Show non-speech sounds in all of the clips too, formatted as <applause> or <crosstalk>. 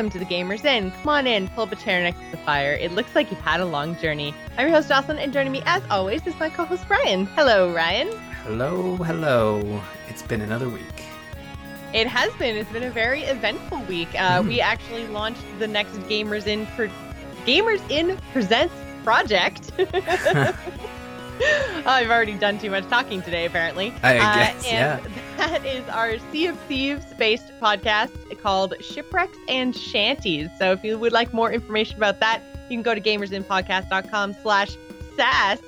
Welcome to the Gamers Inn. Come on in, pull up a chair next to the fire. It looks like you've had a long journey. I'm your host, Jocelyn, and joining me, as always, is my co host, Ryan. Hello, Ryan. Hello, hello. It's been another week. It has been. It's been a very eventful week. Uh, Mhm. We actually launched the next Gamers Inn Pro- Gamers Inn Presents project. <laughs> <laughs> <laughs> I've already done too much talking today, apparently. I Uh, guess, yeah. and <laughs> that is our Sea of Thieves based podcast called Shipwrecks and Shanties. So if you would like more information about that, you can go to gamersinpodcast.com slash SAS,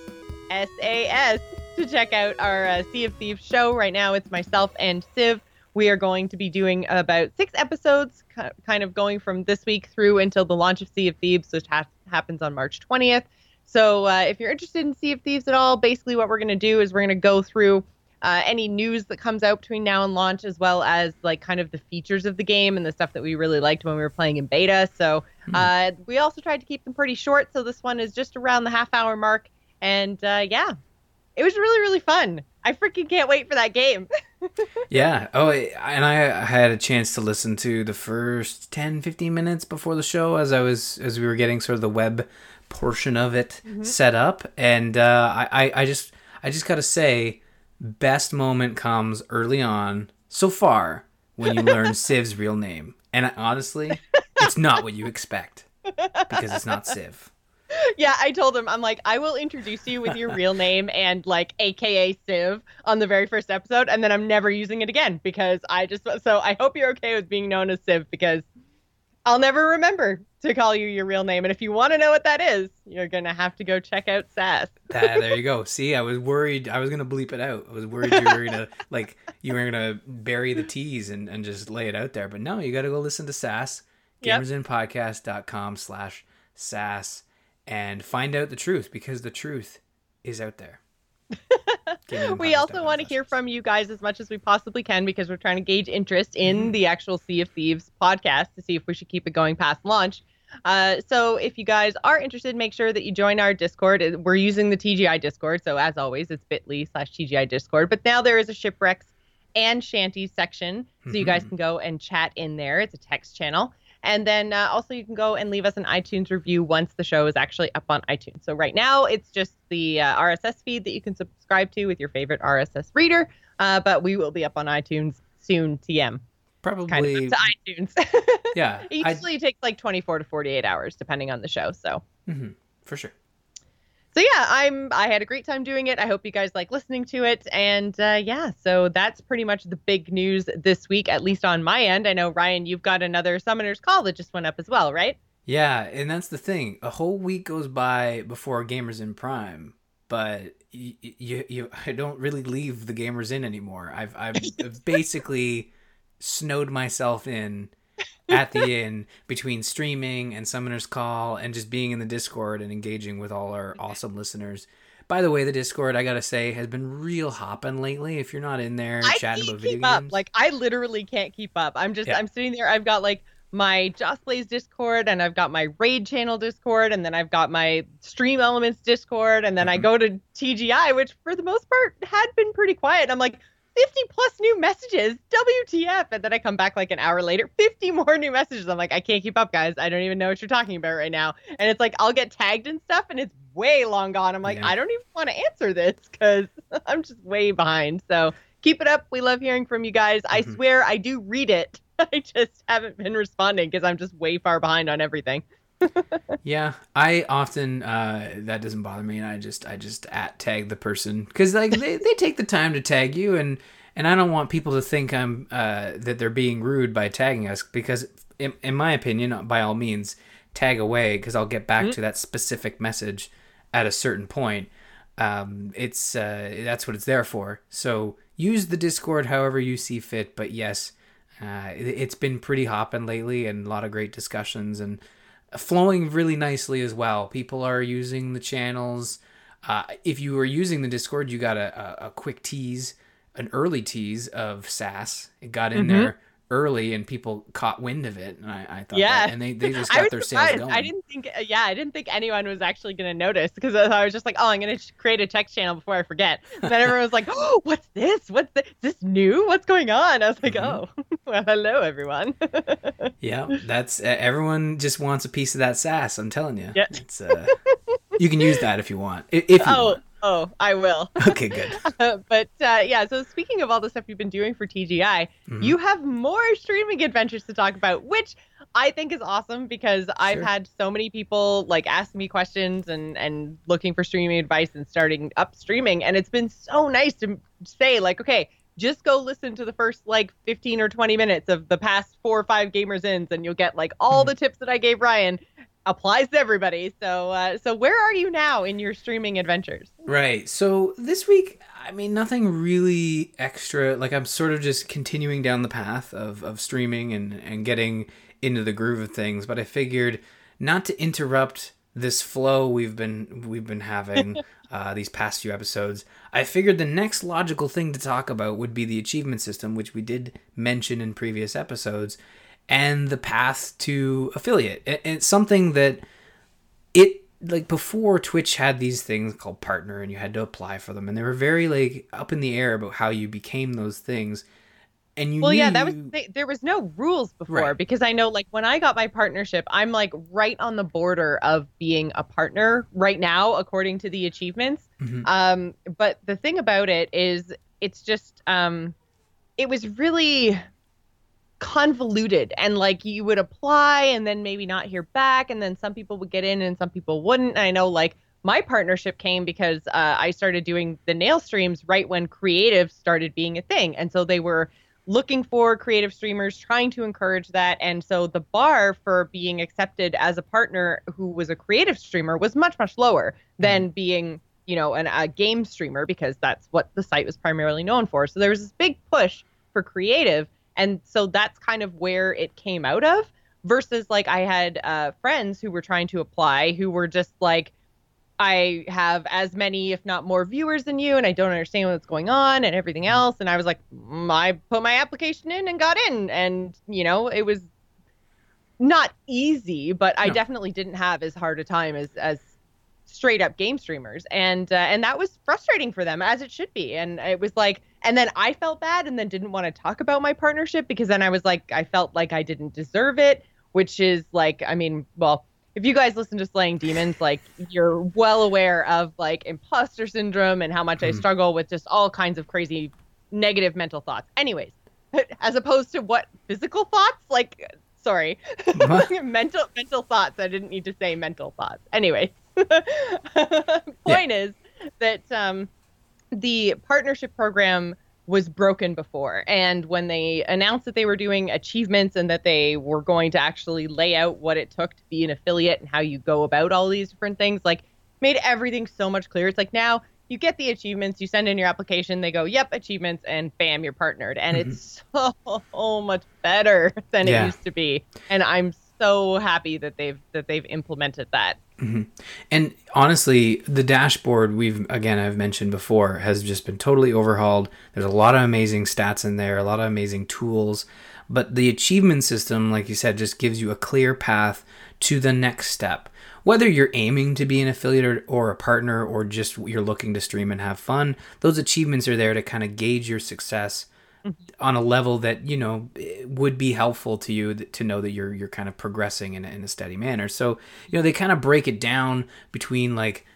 S-A-S, to check out our uh, Sea of Thieves show. Right now, it's myself and Siv. We are going to be doing about six episodes, kind of going from this week through until the launch of Sea of Thieves, which ha- happens on March 20th. So uh, if you're interested in Sea of Thieves at all, basically what we're going to do is we're going to go through uh, any news that comes out between now and launch, as well as like kind of the features of the game and the stuff that we really liked when we were playing in beta. So uh, we also tried to keep them pretty short. So this one is just around the half hour mark. And uh, yeah, it was really, really fun. I freaking can't wait for that game. <laughs> Yeah. Oh, and I had a chance to listen to the first 10, 15 minutes before the show as I was as we were getting sort of the web portion of it Mm-hmm. set up, and uh, I, I I just I just gotta say, best moment comes early on so far when you learn <laughs> Siv's real name, and I, honestly, it's not what you expect because it's not Siv. yeah, I told him, I'm like, I will introduce you with your real name and like AKA Siv on the very first episode, and then I'm never using it again because I just so I hope you're okay with being known as Siv because I'll never remember to call you your real name. And if you want to know what that is, you're gonna have to go check out Sass. There you go. <laughs> See, I was worried. I was gonna bleep it out. I was worried you were gonna <laughs> like you were gonna bury the T's and, and just lay it out there. But no, you got to go listen to SAS. Yep. Gamersinpodcast.com slash Sass, and find out the truth because the truth is out there. <laughs> we also want to hear from you guys as much as we possibly can because we're trying to gauge interest in Mhm. the actual Sea of Thieves podcast to see if we should keep it going past launch. Uh, so if you guys are interested, make sure that you join our Discord. We're using the TGI Discord, so as always, it's bit.ly slash TGI Discord. But now there is a shipwrecks and shanties section, so you guys Mhm. can go and chat in there. It's a text channel. And then uh, also you can go and leave us an iTunes review once the show is actually up on iTunes. So right now it's just the uh, RSS feed that you can subscribe to with your favorite RSS reader, uh, but we will be up on iTunes soon. TM, kind of Probably, to iTunes. yeah, <laughs> it I, usually takes like 24 to 48 hours depending on the show. So mhm, for sure. So yeah, I'm I had a great time doing it. I hope you guys like listening to it. And uh, yeah, so that's pretty much the big news this week, at least on my end. I know Ryan, you've got another Summoner's Call that just went up as well, right? Yeah, and that's the thing. A whole week goes by before Gamers in Prime, but you, you, you I don't really leave the Gamers Inn anymore. I've I've <laughs> basically snowed myself in at the inn between streaming and Summoner's Call and just being in the Discord and engaging with all our awesome listeners. By the way, the Discord, I gotta say, has been real hopping lately. If you're not in there I chatting can't about video up. games, Like I literally can't keep up. I'm just Yeah. I'm sitting there. I've got like my Just Plays Discord and I've got my Raid channel Discord and then I've got my Stream Elements Discord and then I Mhm. go to TGI, which for the most part had been pretty quiet. I'm like 50 plus new messages, WTF? And then I come back like an hour later, 50 more new messages. I'm like, I can't keep up, guys. I don't even know what you're talking about right now. And it's like I'll get tagged and stuff, and it's way long gone. I'm like, Yeah. I don't even want to answer this because <laughs> I'm just way behind. So keep it up. We love hearing from you guys. I Mhm. swear I do read it. <laughs> I just haven't been responding because I'm just way far behind on everything. <laughs> Yeah, I often uh, that doesn't bother me, and I just I just at tag the person because like they, they take the time to tag you, and and I don't want people to think I'm uh, that they're being rude by tagging us because in, in my opinion, by all means, tag away because I'll get back Mhm. to that specific message at a certain point. Um, it's uh, that's what it's there for. So use the Discord however you see fit, but yes. Uh, it, it's been pretty hopping lately, and a lot of great discussions, and flowing really nicely as well. People are using the channels. Uh, if you were using the Discord, you got a, a, a quick tease, an early tease of SAS. It got in Mhm. there early and people caught wind of it and I, I thought Yeah. that, and they, they just <laughs> got their surprised. sales going. I didn't think, uh, yeah, I didn't think anyone was actually going to notice because I was just like, oh, I'm going to create a text channel before I forget. And then everyone was like, <laughs> oh, what's this? What's this? Is this new? What's going on? I was like, Mhm. oh, <laughs> well, hello, everyone. Yeah, that's uh, everyone just wants a piece of that sass. I'm telling you. Yeah. It's, uh, you can use that if you want. If you oh, want. Oh, I will. <laughs> Okay, good. <laughs> but uh, yeah, so speaking of all the stuff you've been doing for TGI, Mhm. you have more streaming adventures to talk about, which I think is awesome because I've had so many people like ask me questions and and looking for streaming advice and starting up streaming, and it's been so nice to say like, okay. Just go listen to the first like 15 or 20 minutes of the past four or five gamers ins, and you'll get like all Mhm. the tips that I gave Ryan applies to everybody. So, uh, so where are you now in your streaming adventures? Right. So this week, I mean, nothing really extra. Like I'm sort of just continuing down the path of, of streaming and, and getting into the groove of things. But I figured not to interrupt this flow we've been we've been having <laughs> uh, these past few episodes. I figured the next logical thing to talk about would be the achievement system, which we did mention in previous episodes, and the path to affiliate. And It's something that it like before Twitch had these things called partner and you had to apply for them and they were very like up in the air about how you became those things and you well yeah that was you- the thing. there was no rules before Right. because i know like when i got my partnership i'm like right on the border of being a partner right now according to the achievements Mhm. um but the thing about it is it's just um it was really convoluted and like you would apply and then maybe not hear back and then some people would get in and some people wouldn't. And i know like my partnership came because uh, i started doing the nail streams right when creative started being a thing. And so they were looking for creative streamers trying to encourage that. And so the bar for being accepted as a partner who was a creative streamer was much much lower than being you know an, a game streamer because that's what the site was primarily known for. So there was this big push for creative and so that's kind of where it came out of versus like i had uh, friends who were trying to apply who were just like i have as many if not more viewers than you and i don't understand what's going on and everything else. And i was like mm, i put my application in and got in. And you know it was not easy but i definitely didn't have as hard a time as as straight up game streamers. And uh, and that was frustrating for them as it should be. And it was like and then I felt bad and then didn't want to talk about my partnership because then I was like I felt like I didn't deserve it which is like I mean well if you guys listen to Slaying Demons like you're well aware of like imposter syndrome and how much I Mhm. struggle with just all kinds of crazy negative mental thoughts. Anyways <laughs> as opposed to what physical thoughts? Like sorry. <laughs> Mental mental thoughts. I didn't need to say mental thoughts. Anyway <laughs> point is that um the partnership program was broken before and when they announced that they were doing achievements and that they were going to actually lay out what it took to be an affiliate and how you go about all these different things like made everything so much clearer. It's like now you get the achievements you send in your application they go yep achievements and bam you're partnered. And it's <laughs> so much better than Yeah. it used to be. And i'm so happy that they've that they've implemented that mm-hmm. And honestly, the dashboard we've again I've mentioned before has just been totally overhauled. There's a lot of amazing stats in there, a lot of amazing tools, but the achievement system, like you said, just gives you a clear path to the next step. Whether you're aiming to be an affiliate or, or a partner or just you're looking to stream and have fun, those achievements are there to kind of gauge your success on a level that you know would be helpful to you to know that you're you're kind of progressing in a, in a steady manner. So you know they kind of break it down between like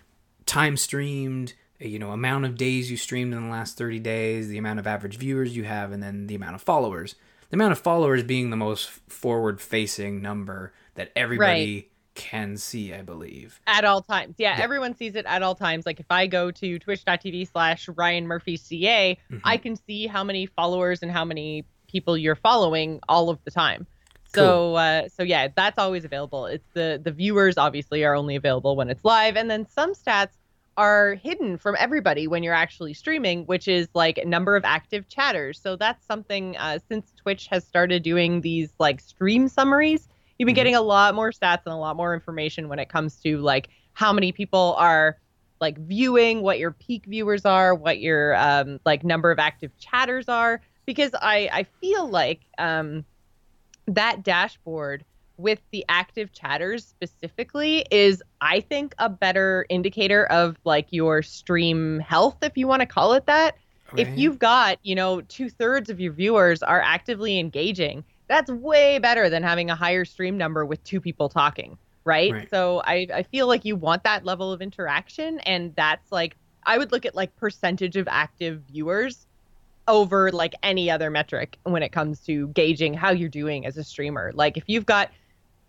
time streamed, eh, you know amount of days you streamed in the last 30 days, the amount of average viewers you have, and then the amount of followers. The amount of followers being the most forward facing number that everybody can see, I believe. at all times. Yeah, Yeah. everyone sees it at all times. Like if I go to twitch.tv slash Ryan Murphy CA, Mhm. I can see how many followers and how many people you're following all of the time. So uh, so yeah, that's always available. It's the the viewers obviously are only available when it's live, and then some stats are hidden from everybody when you're actually streaming, which is like number of active chatters. So that's something uh, since Twitch has started doing these like stream summaries, you've been Mhm. getting a lot more stats and a lot more information when it comes to like how many people are like viewing, what your peak viewers are, what your um, like number of active chatters are. because I I feel like um that dashboard with the active chatters specifically is I think a better indicator of like your stream health if you want to call it that. Right. If you've got, you know, two thirds of your viewers are actively engaging, that's way better than having a higher stream number with two people talking, right? right. So I, I feel like you want that level of interaction. And that's like, I would look at like percentage of active viewers over like any other metric when it comes to gauging how you're doing as a streamer. Like if you've got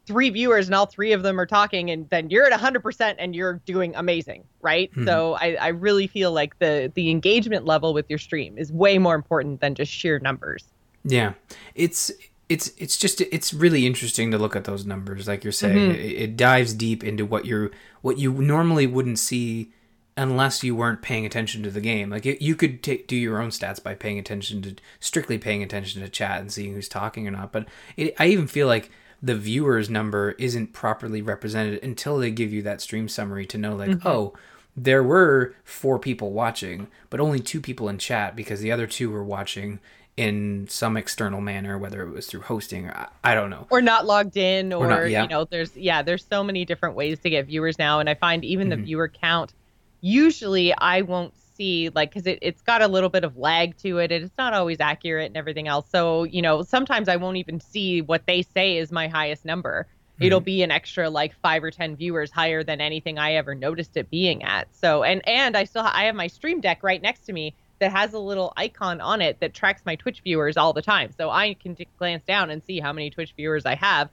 three viewers and all three of them are talking and then you're at 100% and you're doing amazing right mm-hmm. so I, I really feel like the the engagement level with your stream is way more important than just sheer numbers yeah it's it's it's just it's really interesting to look at those numbers like you're saying mm-hmm. it, it dives deep into what you're what you normally wouldn't see unless you weren't paying attention to the game. Like you could t- do your own stats by paying attention to strictly paying attention to chat and seeing who's talking or not. But it, I even feel like the viewers number isn't properly represented until they give you that stream summary to know like mm-hmm. oh there were four people watching but only two people in chat because the other two were watching in some external manner whether it was through hosting or i, I don't know or not logged in or, or not, yeah. you know there's yeah there's so many different ways to get viewers now and i find even mm-hmm. the viewer count usually i won't see like because it, it's got a little bit of lag to it and it's not always accurate and everything else so you know sometimes i won't even see what they say is my highest number mm-hmm. it'll be an extra like five or ten viewers higher than anything i ever noticed it being at so and and i still ha- i have my stream deck right next to me that has a little icon on it that tracks my twitch viewers all the time so i can t- glance down and see how many twitch viewers i have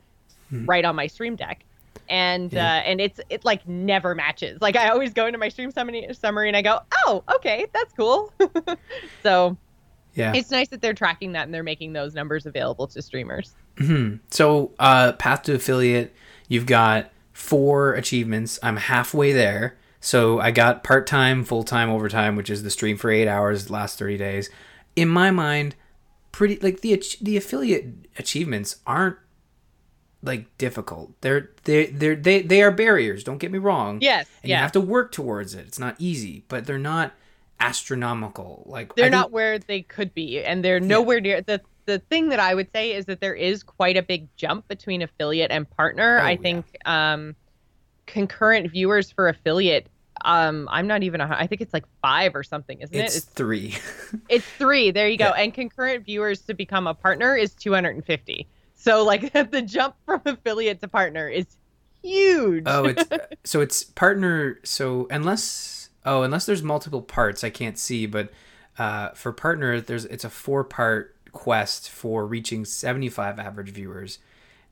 mm-hmm. right on my stream deck and yeah. uh, and it's it like never matches. Like I always go into my stream summary summary and I go, oh, okay, that's cool. <laughs> so yeah, it's nice that they're tracking that and they're making those numbers available to streamers. Mm-hmm. So uh, path to affiliate, you've got four achievements. I'm halfway there. So I got part time, full time, overtime, which is the stream for eight hours, last thirty days. In my mind, pretty like the the affiliate achievements aren't like difficult. They're they they they they are barriers. Don't get me wrong. Yes. And yeah. you have to work towards it. It's not easy, but they're not astronomical. Like they're not where they could be, and they're nowhere yeah. near the. The thing that I would say is that there is quite a big jump between affiliate and partner. Oh, I think yeah. um, concurrent viewers for affiliate um i'm not even a, i think it's like five or something isn't it's it it's three <laughs> it's three there you go yeah. and concurrent viewers to become a partner is 250 so like <laughs> the jump from affiliate to partner is huge. oh, it's <laughs> so it's partner. So unless oh unless there's multiple parts, I can't see. But uh, for partner, there's it's a four part quest for reaching 75 average viewers,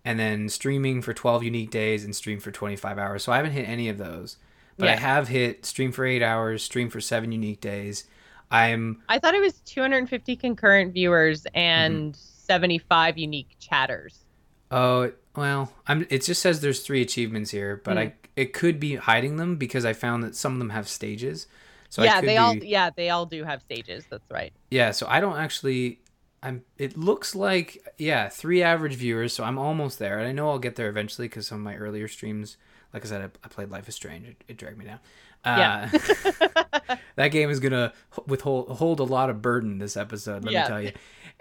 and then streaming for 12 unique days and stream for 25 hours. So I haven't hit any of those, but yeah. I have hit stream for eight hours, stream for seven unique days. I'm. I thought it was 250 concurrent viewers and. Mm-hmm 75 unique chatters. Oh, well, I'm it just says there's 3 achievements here, but mm. I it could be hiding them because I found that some of them have stages. So Yeah, they be, all yeah, they all do have stages. That's right. Yeah, so I don't actually I'm it looks like yeah, 3 average viewers, so I'm almost there. And I know I'll get there eventually cuz some of my earlier streams like I said, I, I played Life is Strange. It, it dragged me down. Uh, yeah. <laughs> <laughs> that game is gonna withhold hold a lot of burden this episode. Let yeah. me tell you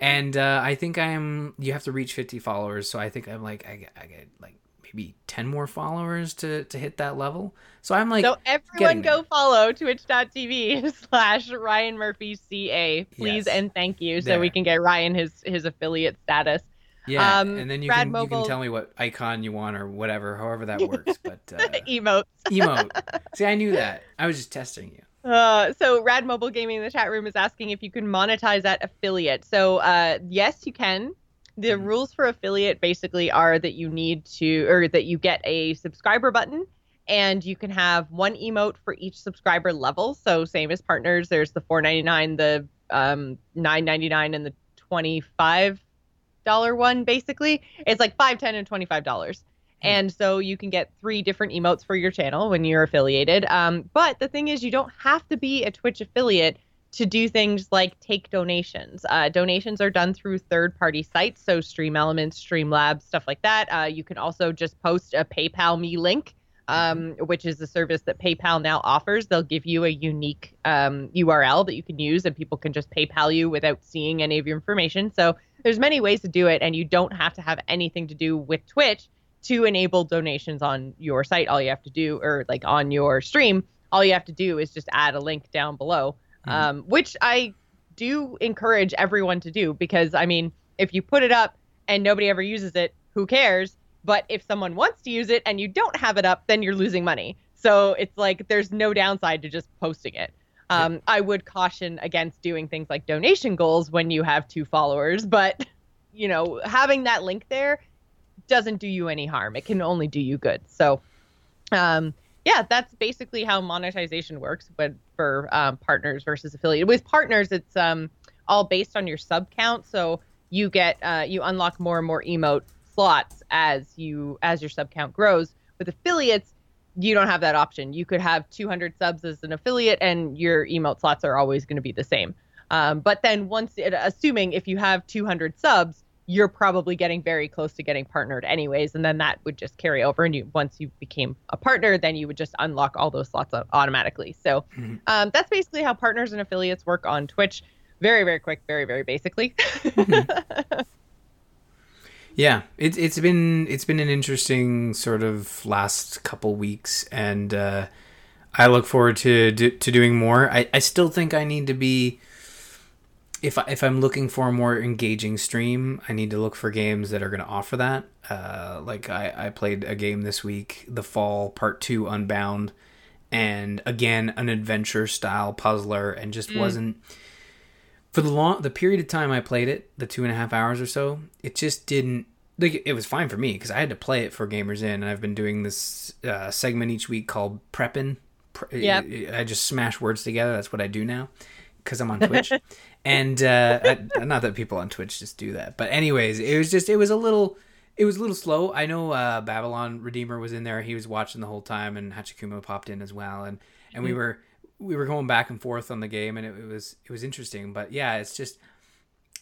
and uh, I think I'm. You have to reach 50 followers, so I think I'm like I get, I get like maybe 10 more followers to to hit that level. So I'm like, so everyone go follow twitch.tv <laughs> slash Ryan Murphy CA, please yes. and thank you, so there. we can get Ryan his his affiliate status. Yeah, um, and then you can Mobile... you can tell me what icon you want or whatever, however that <laughs> works. But uh, <laughs> emote, emote. <laughs> See, I knew that. I was just testing you. Uh, so Rad Mobile Gaming in the chat room is asking if you can monetize that affiliate. So uh, yes, you can. The mm-hmm. rules for affiliate basically are that you need to, or that you get a subscriber button, and you can have one emote for each subscriber level. So same as partners, there's the 4.99, the um, 9.99, and the 25 dollar one. Basically, it's like five, ten, and 25 dollars. Hmm. And so you can get three different emotes for your channel when you're affiliated. Um, but the thing is, you don't have to be a Twitch affiliate to do things like take donations. Uh, donations are done through third party sites, so Stream Elements, Streamlabs, stuff like that. Uh, you can also just post a PayPal me link um, which is a service that PayPal now offers. They'll give you a unique um, URL that you can use, and people can just PayPal you without seeing any of your information. So there's many ways to do it, and you don't have to have anything to do with Twitch to enable donations on your site. All you have to do, or like on your stream, all you have to do is just add a link down below, mm-hmm. um, which I do encourage everyone to do because I mean, if you put it up and nobody ever uses it, who cares? But if someone wants to use it and you don't have it up, then you're losing money. So it's like there's no downside to just posting it. Um, yeah. I would caution against doing things like donation goals when you have two followers, but you know, having that link there doesn't do you any harm. It can only do you good. So, um, yeah, that's basically how monetization works, but for um, partners versus affiliate. With partners, it's um, all based on your sub count. So you get uh, you unlock more and more emote slots as you as your sub count grows. With affiliates, you don't have that option. You could have 200 subs as an affiliate, and your emote slots are always going to be the same. Um, but then once, it, assuming if you have 200 subs, you're probably getting very close to getting partnered anyways, and then that would just carry over. And you once you became a partner, then you would just unlock all those slots automatically. So mm-hmm. um, that's basically how partners and affiliates work on Twitch. Very very quick, very very basically. mm-hmm. <laughs> Yeah, it's it's been it's been an interesting sort of last couple weeks, and uh, I look forward to to doing more. I, I still think I need to be if I, if I'm looking for a more engaging stream, I need to look for games that are going to offer that. Uh, like I, I played a game this week, The Fall Part Two Unbound, and again an adventure style puzzler, and just mm. wasn't for the long the period of time I played it, the two and a half hours or so, it just didn't like it was fine for me because I had to play it for Gamers Inn, and I've been doing this uh, segment each week called Prepping. Pre- yeah, I just smash words together. That's what I do now because I'm on Twitch, <laughs> and uh, I, not that people on Twitch just do that, but anyways, it was just it was a little. It was a little slow. I know uh, Babylon Redeemer was in there. He was watching the whole time, and Hachikumo popped in as well. And and mm-hmm. we were we were going back and forth on the game, and it, it was it was interesting. But yeah, it's just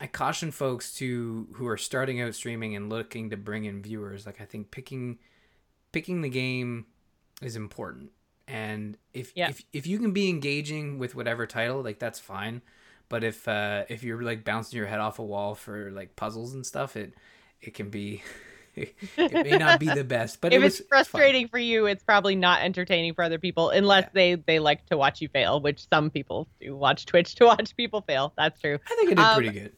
I caution folks to who are starting out streaming and looking to bring in viewers. Like I think picking picking the game is important, and if yeah. if if you can be engaging with whatever title, like that's fine. But if uh, if you're like bouncing your head off a wall for like puzzles and stuff, it it can be <laughs> it <laughs> may not be the best, but if it was, it's frustrating for you, it's probably not entertaining for other people, unless yeah. they they like to watch you fail, which some people do watch Twitch to <laughs> watch people fail. That's true. I think it did um, pretty good.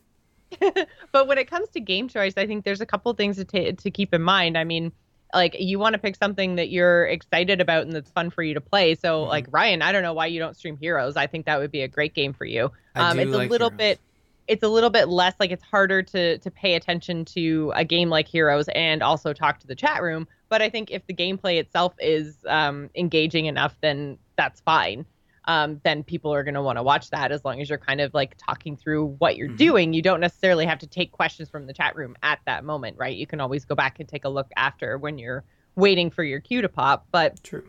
<laughs> but when it comes to game choice, I think there's a couple things to t- to keep in mind. I mean, like you want to pick something that you're excited about and that's fun for you to play. So, mm-hmm. like Ryan, I don't know why you don't stream Heroes. I think that would be a great game for you. Um, it's like a little Heroes. bit it's a little bit less like it's harder to to pay attention to a game like Heroes and also talk to the chat room. But I think if the gameplay itself is um, engaging enough, then that's fine. Um, then people are going to want to watch that as long as you're kind of like talking through what you're mm-hmm. doing. You don't necessarily have to take questions from the chat room at that moment, right? You can always go back and take a look after when you're waiting for your cue to pop. But true.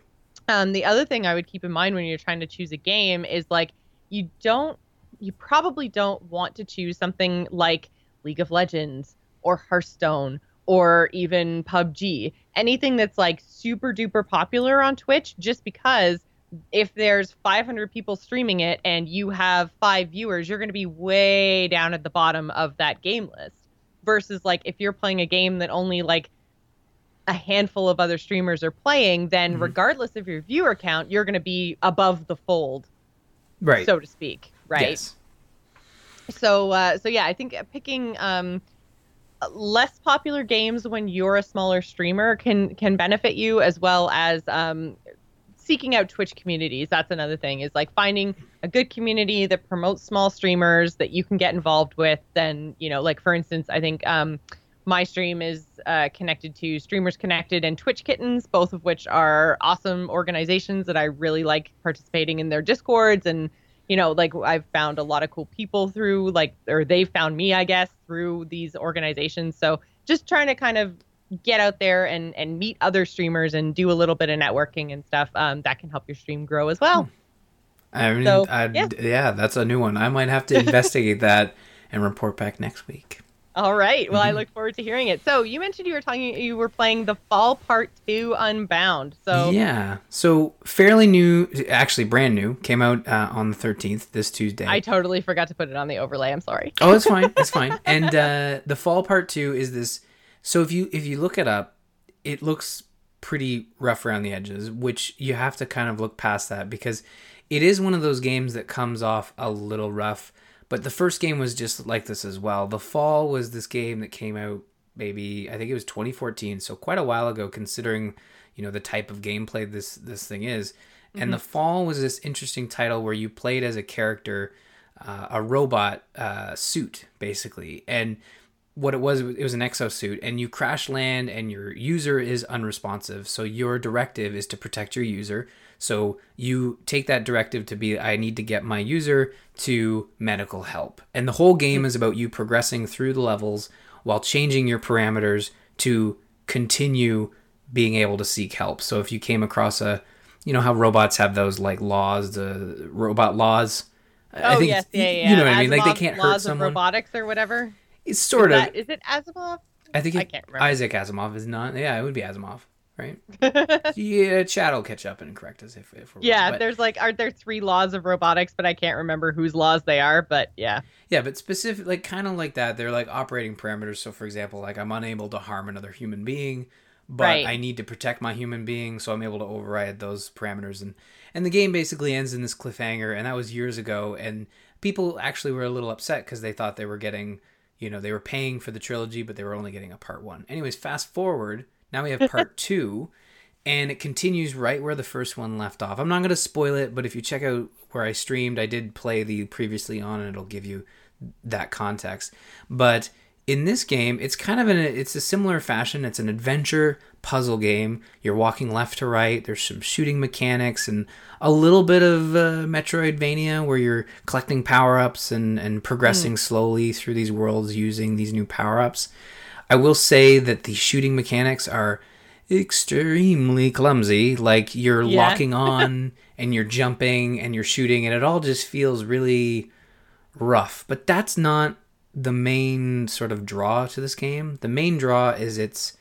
Um, the other thing I would keep in mind when you're trying to choose a game is like you don't you probably don't want to choose something like League of Legends or Hearthstone or even PUBG. Anything that's like super duper popular on Twitch just because if there's 500 people streaming it and you have 5 viewers, you're going to be way down at the bottom of that game list versus like if you're playing a game that only like a handful of other streamers are playing, then mm-hmm. regardless of your viewer count, you're going to be above the fold, right? So to speak right? Yes. So, uh, so yeah, I think picking um, less popular games when you're a smaller streamer can can benefit you as well as um, seeking out Twitch communities. That's another thing is like finding a good community that promotes small streamers that you can get involved with. Then you know, like for instance, I think um, my stream is uh, connected to Streamers Connected and Twitch Kittens, both of which are awesome organizations that I really like participating in their discords and you know, like I've found a lot of cool people through like, or they've found me, I guess, through these organizations. So just trying to kind of get out there and and meet other streamers and do a little bit of networking and stuff um, that can help your stream grow as well. I mean, so, yeah. yeah, that's a new one. I might have to <laughs> investigate that and report back next week. All right. Well, I Mhm. look forward to hearing it. So you mentioned you were talking, you were playing the Fall Part Two Unbound. So Yeah. So fairly new, actually brand new, came out uh, on the 13th, this Tuesday. I totally forgot to put it on the overlay. I'm sorry. Oh, it's fine. <laughs> It's fine. And uh, the fall part two is this. So if you if you look it up, it looks pretty rough around the edges, which you have to kind of look past that because it is one of those games that comes off a little rough. But the first game was just like this as well. The fall was this game that came out maybe I think it was 2014, so quite a while ago considering you know the type of gameplay this this thing is. And the fall was this interesting title where you played as a character uh, a robot uh, suit basically and what it was it was an exosuit and you crash land and your user is unresponsive so your directive is to protect your user so you take that directive to be i need to get my user to medical help and the whole game is about you progressing through the levels while changing your parameters to continue being able to seek help so if you came across a you know how robots have those like laws the robot laws Oh yes, yeah, yeah. you know what I mean. Like they can't hurt laws someone. Of robotics or whatever. It's sort is of. That, is it Asimov? I think it, I can't remember. Isaac Asimov is not. Yeah, it would be Asimov, right? <laughs> yeah, Chad will catch up and correct us if, if we're yeah, wrong. But, there's like, are there three laws of robotics? But I can't remember whose laws they are. But yeah, yeah, but specific, like kind of like that. They're like operating parameters. So, for example, like I'm unable to harm another human being, but Right. I need to protect my human being, so I'm able to override those parameters. And and the game basically ends in this cliffhanger, and that was years ago. And people actually were a little upset because they thought they were getting, you know, they were paying for the trilogy, but they were only getting a part one. Anyways, fast forward. Now we have part <laughs> two, and it continues right where the first one left off. I'm not going to spoil it, but if you check out where I streamed, I did play the previously on, and it'll give you that context. But in this game, it's kind of in a, it's a similar fashion. It's an adventure puzzle game. You're walking left to right. There's some shooting mechanics and a little bit of uh, Metroidvania where you're collecting power ups and and progressing slowly through these worlds using these new power ups. I will say that the shooting mechanics are extremely clumsy. Like you're Yeah. locking <laughs> on and you're jumping and you're shooting, and it all just feels really rough. But that's not the main sort of draw to this game. The main draw is its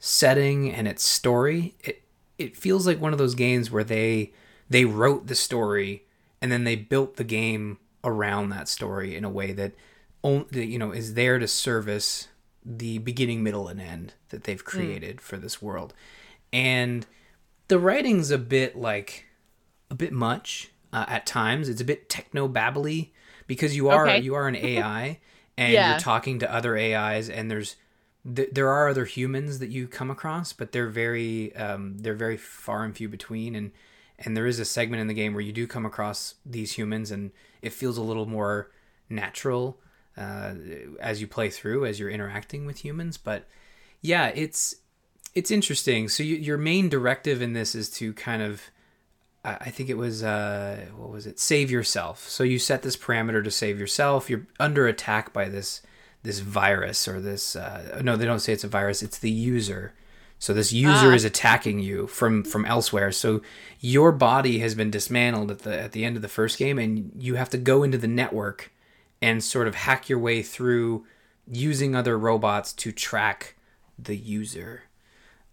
setting and its story. It it feels like one of those games where they they wrote the story and then they built the game around that story in a way that only you know is there to service the beginning, middle, and end that they've created for this world. And the writing's a bit like a bit much uh, at times. It's a bit techno babbly because you are Okay. you are an <laughs> AI and Yeah. you're talking to other AIs and there's th- there are other humans that you come across, but they're very um, they're very far and few between and and there is a segment in the game where you do come across these humans and it feels a little more natural uh, as you play through as you're interacting with humans but yeah it's it's interesting so you, your main directive in this is to kind of I think it was uh, what was it? Save yourself. So you set this parameter to save yourself. You're under attack by this this virus or this. Uh, no, they don't say it's a virus. It's the user. So this user Ah. is attacking you from from elsewhere. So your body has been dismantled at the at the end of the first game, and you have to go into the network and sort of hack your way through using other robots to track the user.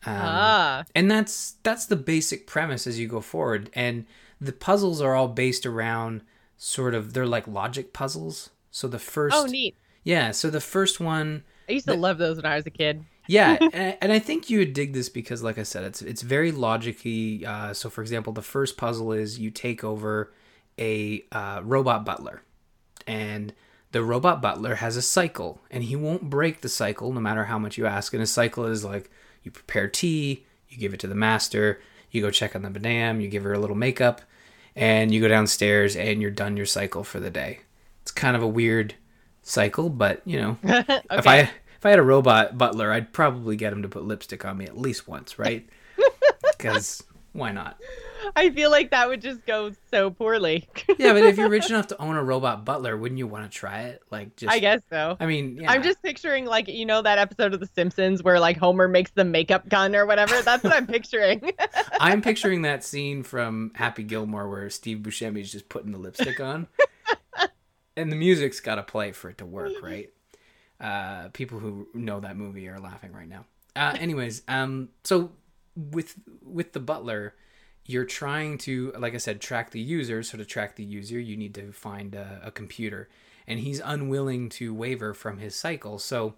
Um, ah, and that's that's the basic premise as you go forward and the puzzles are all based around sort of they're like logic puzzles so the first oh neat. Yeah so the first one I used to love those when I was a kid. yeah <laughs> and, and i think you would dig this because like i said it's it's very logically uh, so for example the first puzzle is you take over a uh, robot butler and the robot butler has a cycle and he won't break the cycle no matter how much you ask and his cycle is like you prepare tea you give it to the master you go check on the madame you give her a little makeup and you go downstairs and you're done your cycle for the day it's kind of a weird cycle but you know <laughs> okay. if I if I had a robot butler, I'd probably get him to put lipstick on me at least once, right? <laughs> Because why not? I feel like that would just go so poorly. Yeah, but if you're rich <laughs> enough to own a robot butler, wouldn't you want to try it? Like, just I guess so. I mean, yeah. I'm just picturing like you know that episode of The Simpsons where like Homer makes the makeup gun or whatever. That's what I'm picturing. I'm picturing that scene from Happy Gilmore where Steve Buscemi's just putting the lipstick on, and the music's got to play for it to work, <laughs> right? Uh, people who know that movie are laughing right now. Uh, <laughs> anyways, um, so with with the butler, you're trying to, like I said, track the user. So to track the user, you need to find a, a computer, and he's unwilling to waver from his cycle. So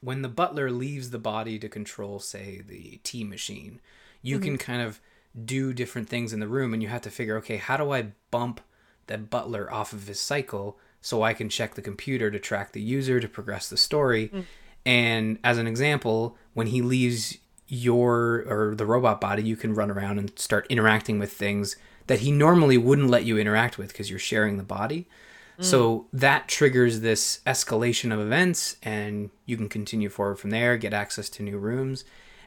when the butler leaves the body to control, say, the tea machine, you mm-hmm. can kind of do different things in the room, and you have to figure, okay, how do I bump the butler off of his cycle so I can check the computer to track the user to progress the story. Mm. And as an example, when he leaves your or the robot body, you can run around and start interacting with things that he normally wouldn't let you interact with because you're sharing the body. Mm. So that triggers this escalation of events, and you can continue forward from there, get access to new rooms.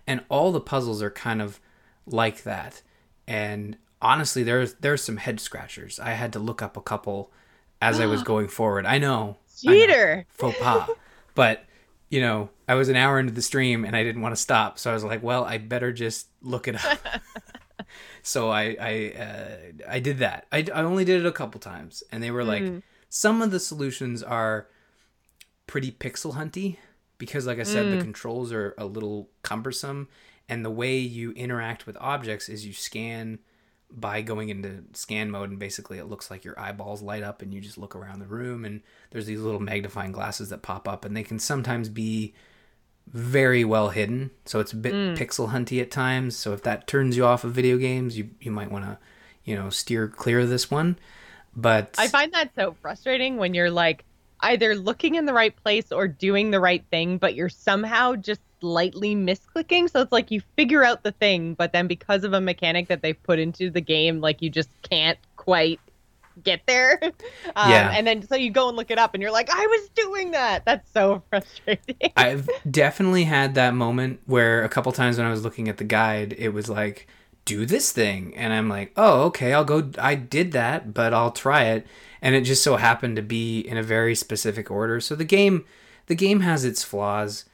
And all the puzzles are kind of like that. And honestly, there's there's some head scratchers. I had to look up a couple as I was <gasps> going forward. I know, cheater, faux pas, <laughs> but you know, I was an hour into the stream and I didn't want to stop, so I was like, well, I better just look it up. <laughs> so I I uh, I did that. I I only did it a couple times, and they were like, mm. some of the solutions are pretty pixel hunty because, like I said, mm. the controls are a little cumbersome, and the way you interact with objects is you scan by going into scan mode and basically it looks like your eyeballs light up and you just look around the room and there's these little magnifying glasses that pop up and they can sometimes be very well hidden. So it's a bit mm. pixel hunty at times. So if that turns you off of video games you you might want to you know steer clear of this one. But I find that so frustrating when you're like either looking in the right place or doing the right thing but you're somehow just slightly misclicking. So it's like you figure out the thing, but then because of a mechanic that they've put into the game, like you just can't quite get there. <laughs> Um, yeah. And then so you go and look it up and you're like, I was doing that. That's so <laughs> frustrating. I've definitely had that moment where a couple times when I was looking at the guide, it was like, do this thing. And I'm like, oh, okay, I'll go. I did that, but I'll try it. And it just so happened to be in a very specific order. So the game, the game has its flaws.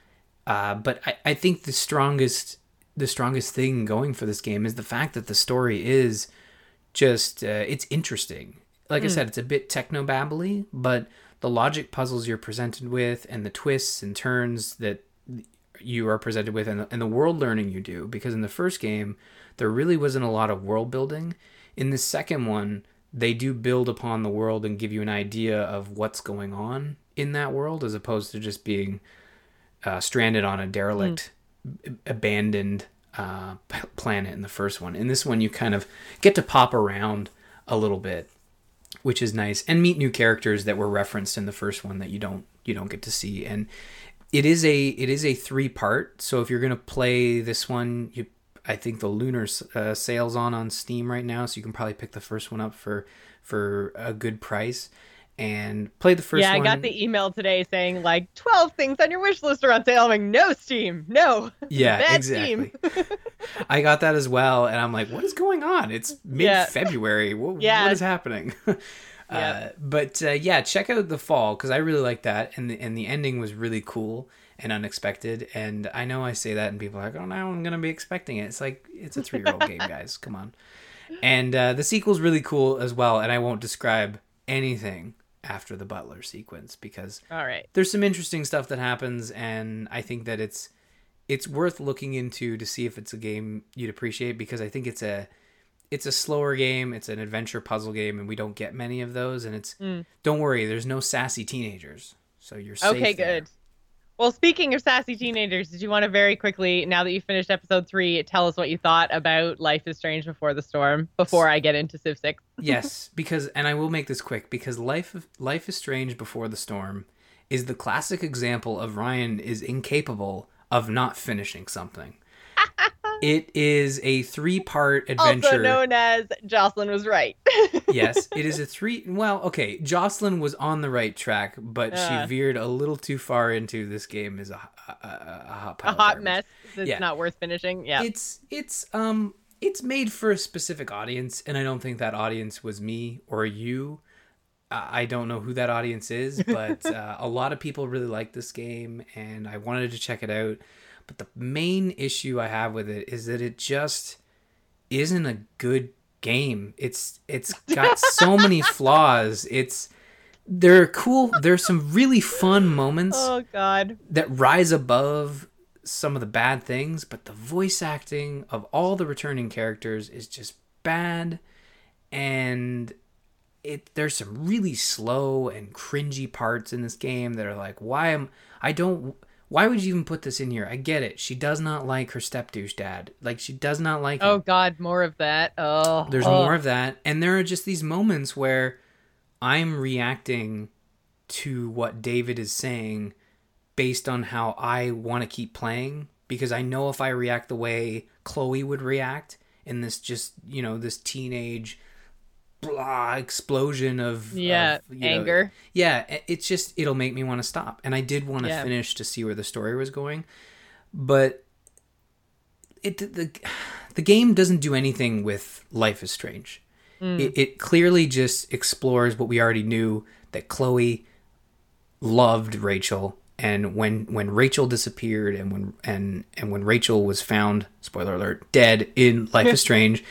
Uh, but I, I think the strongest the strongest thing going for this game is the fact that the story is just uh, it's interesting. Like mm. I hmm. said, it's a bit techno babbly, but the logic puzzles you're presented with and the twists and turns that you are presented with and the, and the world learning you do because in the first game there really wasn't a lot of world building in the second one they do build upon the world and give you an idea of what's going on in that world as opposed to just being uh, stranded on a derelict, mm. abandoned uh, planet in the first one. In this one, you kind of get to pop around a little bit, which is nice, and meet new characters that were referenced in the first one that you don't you don't get to see. And it is a it is a three part. So if you're gonna play this one, you I think the Lunar uh, sales on on Steam right now, so you can probably pick the first one up for for a good price and play the first yeah, one. I got the email today saying like 12 things on your wish list are on sale. I'm like, no Steam, no. <laughs> Yeah, Bad exactly. <laughs> I got that as well, and I'm like, what is going on? It's mid February. Yeah. What, yeah. what is happening? <laughs> Uh, but uh, yeah, check out the fall because I really like that, and the, and the ending was really cool and unexpected. And I know I say that, and people are like, "Oh, now I'm gonna be expecting it." It's like it's a three year old game, guys. Come on. And uh, the sequel's really cool as well, and I won't describe anything after the butler sequence because all right. there's some interesting stuff that happens and i think that it's it's worth looking into to see if it's a game you'd appreciate because i think it's a it's a slower game it's an adventure puzzle game and we don't get many of those and it's mm. don't worry there's no sassy teenagers so you're okay good well, speaking of sassy teenagers, did you want to very quickly, now that you finished episode three, tell us what you thought about Life is Strange Before the Storm before I get into Civ 6? yes, because, and I will make this quick, because Life, Life is Strange Before the Storm is the classic example of Ryan is incapable of not finishing something. It is a three-part adventure, also known as Jocelyn was right. <laughs> yes, it is a three. Well, okay, Jocelyn was on the right track, but uh, she veered a little too far into this game is a, a, a, a hot a hot mess. It's yeah. not worth finishing. Yeah, it's it's um it's made for a specific audience, and I don't think that audience was me or you. I don't know who that audience is, but <laughs> uh, a lot of people really like this game, and I wanted to check it out. But the main issue I have with it is that it just isn't a good game. It's it's got <laughs> so many flaws. It's there are cool. There's some really fun moments Oh God. that rise above some of the bad things, but the voice acting of all the returning characters is just bad, and it there's some really slow and cringy parts in this game that are like, why am I don't. Why would you even put this in here? I get it. She does not like her step douche dad. Like she does not like. Oh him. God, more of that. Oh, There's oh. more of that, and there are just these moments where I'm reacting to what David is saying based on how I want to keep playing because I know if I react the way Chloe would react in this just you know this teenage blah explosion of Yeah, of, you know, anger. yeah, it's just it'll make me want to stop, and I did want to Yeah. finish to see where the story was going, but it the the game doesn't do anything with Life is Strange. Mm. It, it clearly just explores what we already knew that Chloe loved Rachel, and when when Rachel disappeared, and when and and when Rachel was found, spoiler alert, dead in Life is <laughs> Strange.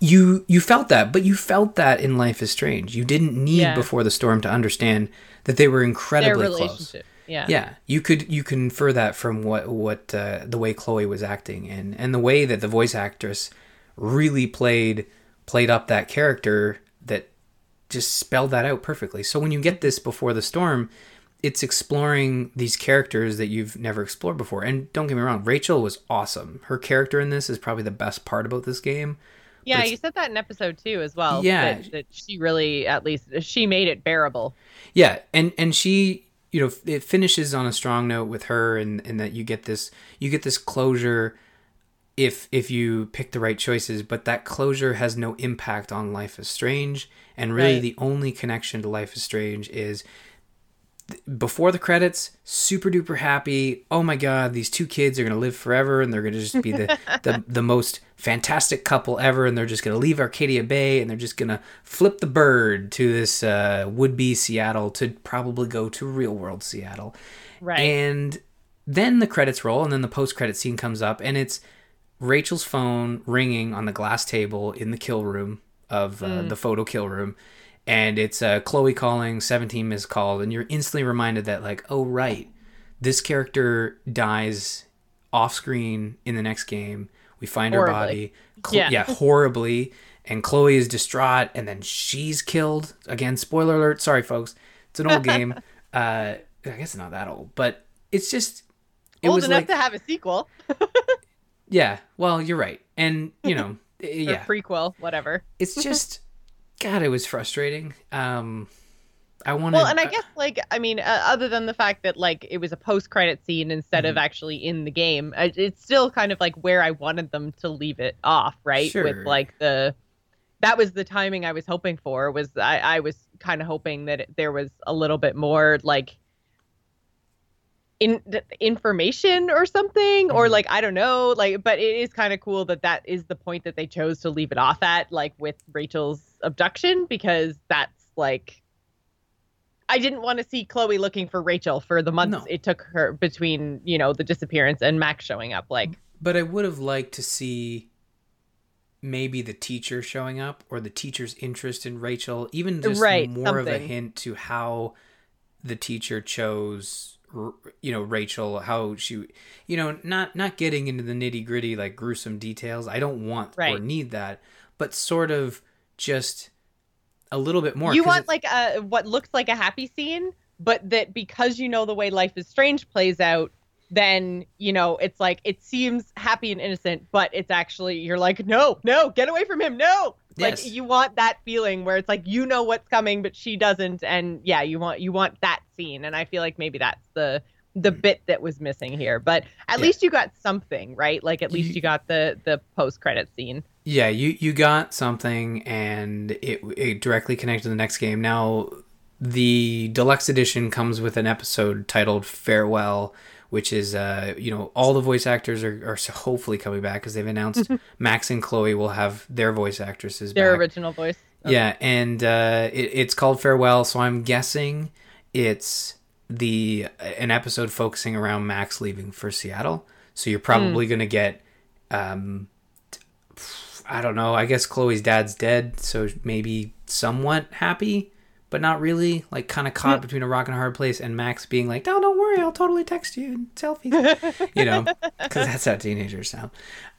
You you felt that, but you felt that in Life is Strange. You didn't need Yeah. before the storm to understand that they were incredibly close. Yeah. Yeah, you could you can infer that from what what uh, the way Chloe was acting and and the way that the voice actress really played played up that character that just spelled that out perfectly. So when you get this before the storm, it's exploring these characters that you've never explored before. And don't get me wrong, Rachel was awesome. Her character in this is probably the best part about this game. Yeah, you said that in episode two as well. Yeah. that, that she really, at least, she made it bearable. Yeah, and and she, you know, it finishes on a strong note with her, and and that you get this you get this closure if if you pick the right choices, but that closure has no impact on Life is Strange, and really Right. the only connection to Life is Strange is before the credits, super duper happy. Oh my god, these two kids are gonna live forever, and they're gonna just be the the, <laughs> the most fantastic couple ever, and they're just gonna leave Arcadia Bay, and they're just gonna flip the bird to this uh, would be Seattle to probably go to real world Seattle, Right. and then the credits roll, and then the post credit scene comes up, and it's Rachel's phone ringing on the glass table in the kill room of uh, the photo kill room. And it's uh, Chloe calling, 17 missed called, and you're instantly reminded that, like, oh, right, this character dies off screen in the next game. We find her body. Chlo- Yeah. yeah, horribly. And Chloe is distraught, and then she's killed. Again, spoiler alert. Sorry, folks. It's an old <laughs> game. Uh, I guess it's not that old, but it's just. It Old enough like, to have a sequel <laughs> yeah, well, you're right. And, you know, <laughs> yeah, prequel, whatever. it's just god, it was frustrating. Um I wanted Well, and I guess like I mean, uh, other than the fact that like it was a post-credit scene instead Mm-hmm. of actually in the game, uh, it's still kind of like where I wanted them to leave it off, right? Sure. With like the that was the timing I was hoping for. Was I I was kind of hoping that it, there was a little bit more like in information or something or Mhm. like I don't know like but it is kind of cool that that is the point that they chose to leave it off at like with Rachel's abduction because that's like I didn't want to see Chloe looking for Rachel for the months No. it took her between, you know, the disappearance and Max showing up. Like, but I would have liked to see maybe the teacher showing up or the teacher's interest in Rachel, even just Right, more of a hint to how the teacher chose you know Rachel how she you know not not getting into the nitty-gritty like gruesome details. I don't want or need that, but sort of just a little bit more You want like a what looks like a happy scene, but that because you know the way Life is Strange plays out, then you know it's like it seems happy and innocent, but it's actually you're like, no, no, get away from him, no. Yes. Like you want that feeling where it's like you know what's coming, but she doesn't, and yeah, you want you want that scene, and I feel like maybe that's the the mm. bit that was missing here. But at Yeah. least you got something, right? Like at least You- you got the the post credit scene. Yeah, you you got something, and it it directly connected to the next game. Now, the deluxe edition comes with an episode titled "Farewell," which is uh you know all the voice actors are, are hopefully coming back because they've announced <laughs> Max and Chloe will have their voice actresses Their back. original voice. Yeah, and uh, it, it's called Farewell, so I'm guessing it's the an episode focusing around Max leaving for Seattle. So you're probably Hmm. gonna get, um, I don't know. I guess Chloe's dad's dead, so maybe somewhat happy, but not really. Like kind of caught between a rock and a hard place, and Max being like, "No, don't worry, I'll totally text you and selfies," you know, because that's how teenagers sound.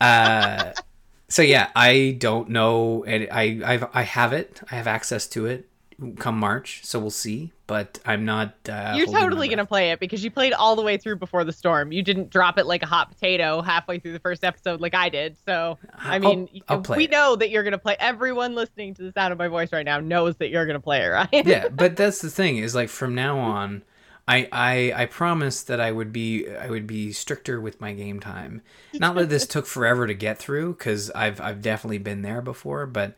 Uh, <laughs> so yeah, I don't know. I I've, I have it. I have access to it come March, so we'll see. But I'm not. Uh, You're totally gonna play it because you played all the way through before the storm. You didn't drop it like a hot potato halfway through the first episode like I did. So I mean, I'll, I'll we it. know that you're gonna play. Everyone listening to the sound of my voice right now knows that you're gonna play it, right? yeah, <laughs> but that's the thing is like from now on. I, I I promised that I would be I would be stricter with my game time. Not that this <laughs> took forever to get through because I've I've definitely been there before, but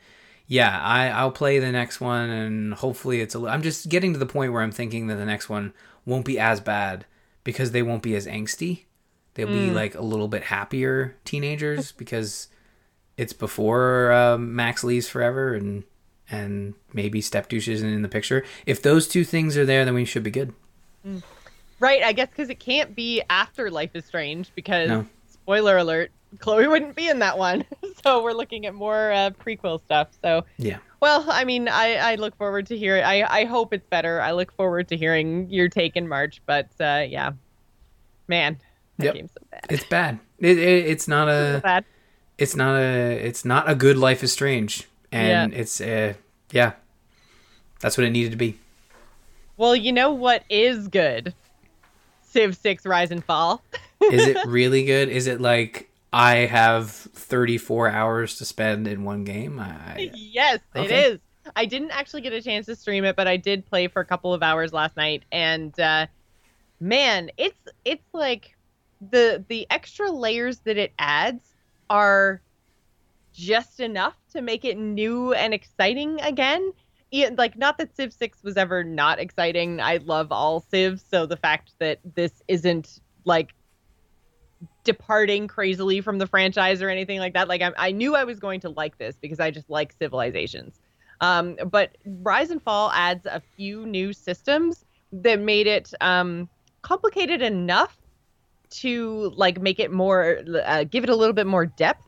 yeah, I I'll play the next one and hopefully it's a. I'm just getting to the point where I'm thinking that the next one won't be as bad because they won't be as angsty. They'll mm. be like a little bit happier teenagers <laughs> because it's before uh, Max leaves forever and and maybe Step Douche isn't in the picture. If those two things are there, then we should be good. Mm. Right, I guess because it can't be after Life is Strange because no. spoiler alert, Chloe wouldn't be in that one. <laughs> so we're looking at more uh, prequel stuff. So yeah. Well, I mean, I, I look forward to hearing. I I hope it's better. I look forward to hearing your take in March. But uh, yeah, man, that yep. game's so bad. It's bad. It, it it's not a. So bad. It's not a. It's not a good Life is Strange, and yeah. it's uh yeah, that's what it needed to be. Well, you know what is good? Civ 6 Rise and Fall. is it <laughs> really good? Is it like I have 34 hours to spend in one game? I... Yes, okay. it is. I didn't actually get a chance to stream it, but I did play for a couple of hours last night and uh, man, it's it's like the the extra layers that it adds are just enough to make it new and exciting again like not that Civ 6 was ever not exciting. I love all Civs, so the fact that this isn't like departing crazily from the franchise or anything like that, like I, I knew I was going to like this because I just like civilizations. Um, but Rise and Fall adds a few new systems that made it um, complicated enough to like make it more, uh, give it a little bit more depth.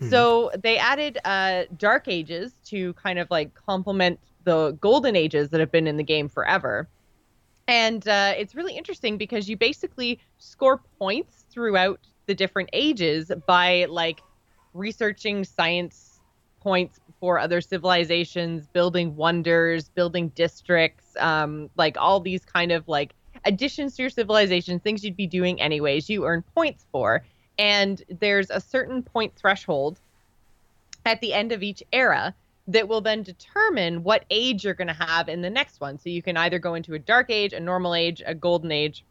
Mm-hmm. So they added uh, Dark Ages to kind of like complement the golden ages that have been in the game forever. And uh, it's really interesting because you basically score points throughout the different ages by like researching science points for other civilizations, building wonders, building districts, um, like all these kind of like additions to your civilization, things you'd be doing anyways, you earn points for. And there's a certain point threshold at the end of each era that will then determine what age you're going to have in the next one. So you can either go into a dark age, a normal age, a golden age,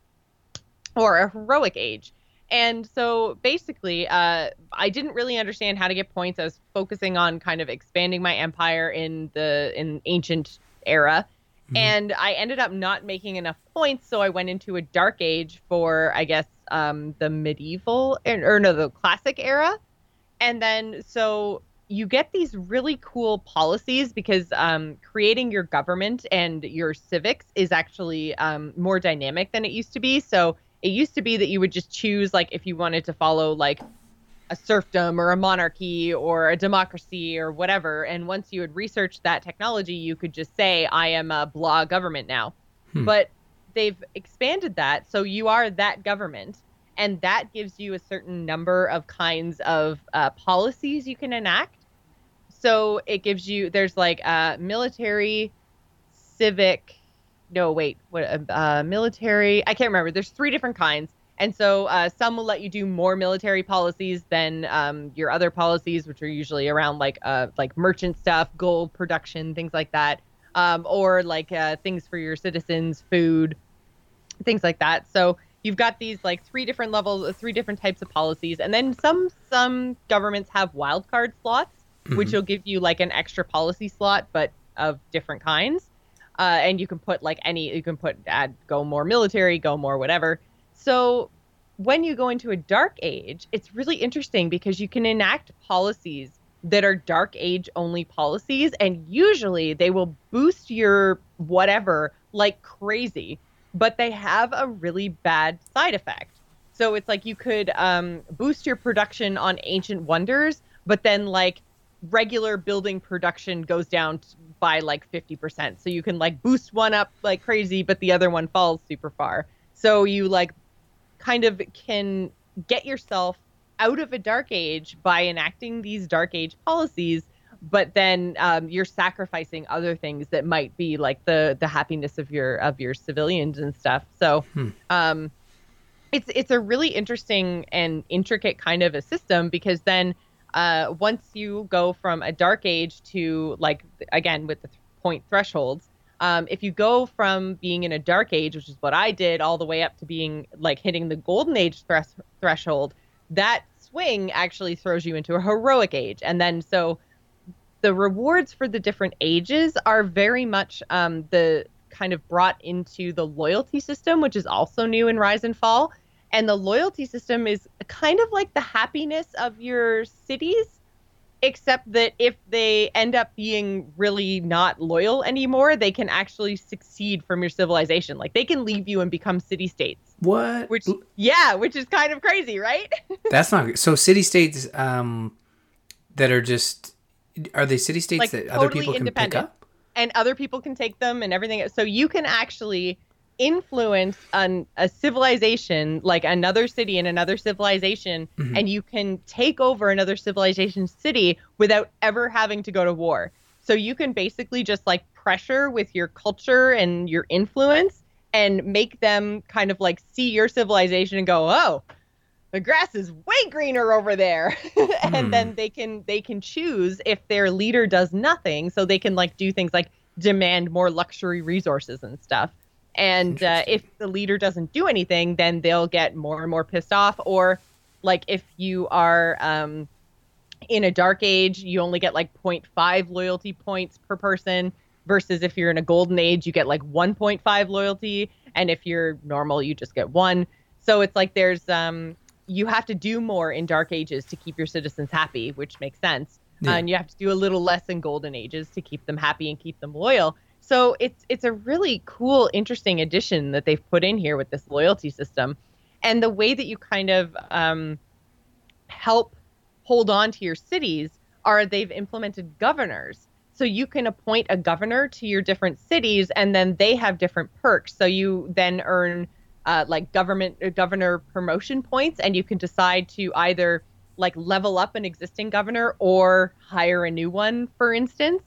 or a heroic age. And so basically, uh, I didn't really understand how to get points. I was focusing on kind of expanding my empire in the in ancient era. Mm-hmm. And I ended up not making enough points, so I went into a dark age for, I guess, um, the medieval or, or no, the classic era. And then so you get these really cool policies because um, creating your government and your civics is actually um, more dynamic than it used to be. So it used to be that you would just choose like if you wanted to follow like a serfdom or a monarchy or a democracy or whatever. And once you had researched that technology, you could just say, I am a blah government now. Hmm. But they've expanded that. So you are that government and that gives you a certain number of kinds of uh, policies you can enact so it gives you there's like uh, military, civic. No, wait, what? Uh, uh, military. I can't remember. There's three different kinds, and so uh, some will let you do more military policies than um, your other policies, which are usually around like uh, like merchant stuff, gold production, things like that, um, or like uh, things for your citizens, food, things like that. So you've got these like three different levels, three different types of policies, and then some some governments have wildcard slots mm-hmm. which will give you like an extra policy slot, but of different kinds. Uh, and you can put like any, you can put add go more military, go more whatever. So when you go into a dark age, it's really interesting because you can enact policies that are dark age only policies, and usually they will boost your whatever like crazy, but they have a really bad side effect. So it's like you could um, boost your production on ancient wonders, but then like regular building production goes down by like 50%. So you can like boost one up like crazy, but the other one falls super far. So you like kind of can get yourself out of a dark age by enacting these dark age policies but then um, you're sacrificing other things that might be like the the happiness of your of your civilians and stuff so hmm. um, it's it's a really interesting and intricate kind of a system because then uh, once you go from a dark age to like again with the th- point thresholds um, if you go from being in a dark age which is what i did all the way up to being like hitting the golden age thres- threshold that swing actually throws you into a heroic age. And then so the rewards for the different ages are very much um, the kind of brought into the loyalty system which is also new in rise and fall and the loyalty system is kind of like the happiness of your cities, except that if they end up being really not loyal anymore, they can actually succeed from your civilization. Like they can leave you and become city states. What? Which yeah, which is kind of crazy, right? <laughs> That's not so city states um that are just are they city states like that totally other people can pick up? And other people can take them and everything. So you can actually influence an, a civilization like another city in another civilization mm-hmm. and you can take over another civilization city without ever having to go to war so you can basically just like pressure with your culture and your influence and make them kind of like see your civilization and go oh the grass is way greener over there <laughs> and mm. then they can they can choose if their leader does nothing so they can like do things like demand more luxury resources and stuff and uh, if the leader doesn't do anything, then they'll get more and more pissed off. Or like if you are um, in a dark age, you only get like 0.5 loyalty points per person. Versus if you're in a golden age, you get like 1.5 loyalty, and if you're normal, you just get one. So it's like there's um, you have to do more in dark ages to keep your citizens happy, which makes sense. Yeah. Uh, and you have to do a little less in golden ages to keep them happy and keep them loyal. So it's it's a really cool, interesting addition that they've put in here with this loyalty system, and the way that you kind of um, help hold on to your cities are they've implemented governors. So you can appoint a governor to your different cities, and then they have different perks. So you then earn uh, like government uh, governor promotion points, and you can decide to either like level up an existing governor or hire a new one, for instance.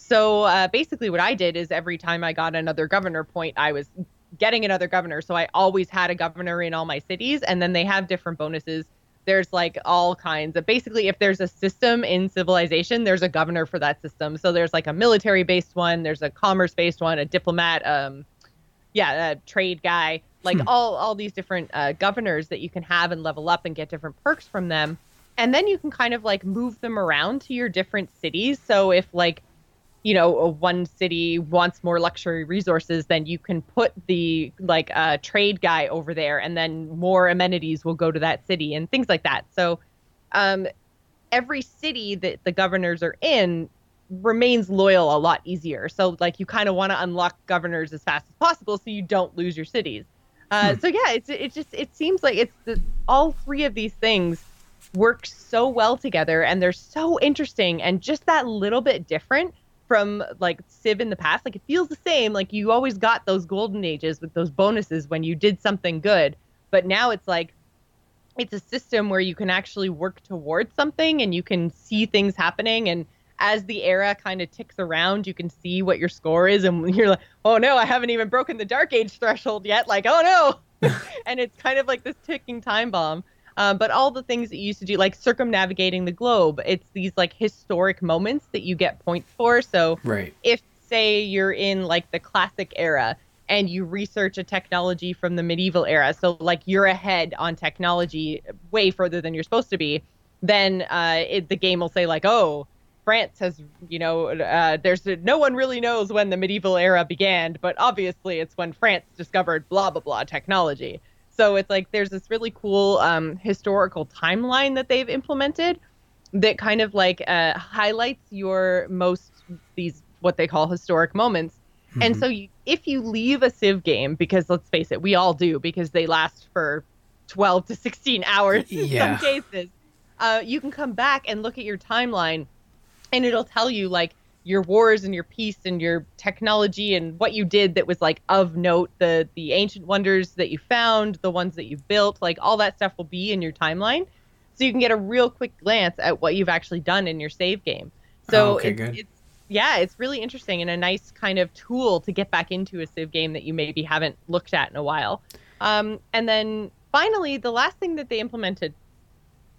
So uh, basically, what I did is every time I got another governor point, I was getting another governor. So I always had a governor in all my cities, and then they have different bonuses. There's like all kinds of basically, if there's a system in civilization, there's a governor for that system. So there's like a military based one, there's a commerce based one, a diplomat, um, yeah, a trade guy, like hmm. all all these different uh, governors that you can have and level up and get different perks from them. And then you can kind of like move them around to your different cities. So if like you know one city wants more luxury resources then you can put the like uh, trade guy over there and then more amenities will go to that city and things like that. So um, every city that the governors are in remains loyal a lot easier. So like you kind of want to unlock governors as fast as possible so you don't lose your cities. Uh, hmm. so yeah it's it just it seems like it's the, all three of these things work so well together and they're so interesting and just that little bit different from like Civ in the past. Like it feels the same. Like you always got those golden ages with those bonuses when you did something good. But now it's like it's a system where you can actually work towards something and you can see things happening and as the era kind of ticks around, you can see what your score is, and <laughs> you're like, oh no, I haven't even broken the dark age threshold yet. Like, oh no. <laughs> and it's kind of like this ticking time bomb. Um, but all the things that you used to do, like circumnavigating the globe, it's these like historic moments that you get points for. So right. if say you're in like the classic era and you research a technology from the medieval era, so like you're ahead on technology way further than you're supposed to be, then uh, it, the game will say like, oh, France has, you know, uh, there's no one really knows when the medieval era began, but obviously it's when France discovered blah blah blah technology. So it's like there's this really cool um, historical timeline that they've implemented that kind of like uh, highlights your most these what they call historic moments. Mm-hmm. And so you, if you leave a Civ game, because let's face it, we all do, because they last for 12 to 16 hours in yeah. some cases, uh, you can come back and look at your timeline, and it'll tell you like your wars and your peace and your technology and what you did that was like of note the the ancient wonders that you found the ones that you built like all that stuff will be in your timeline so you can get a real quick glance at what you've actually done in your save game so Oh, okay, it's, good. it's yeah it's really interesting and a nice kind of tool to get back into a civ game that you maybe haven't looked at in a while um, and then finally the last thing that they implemented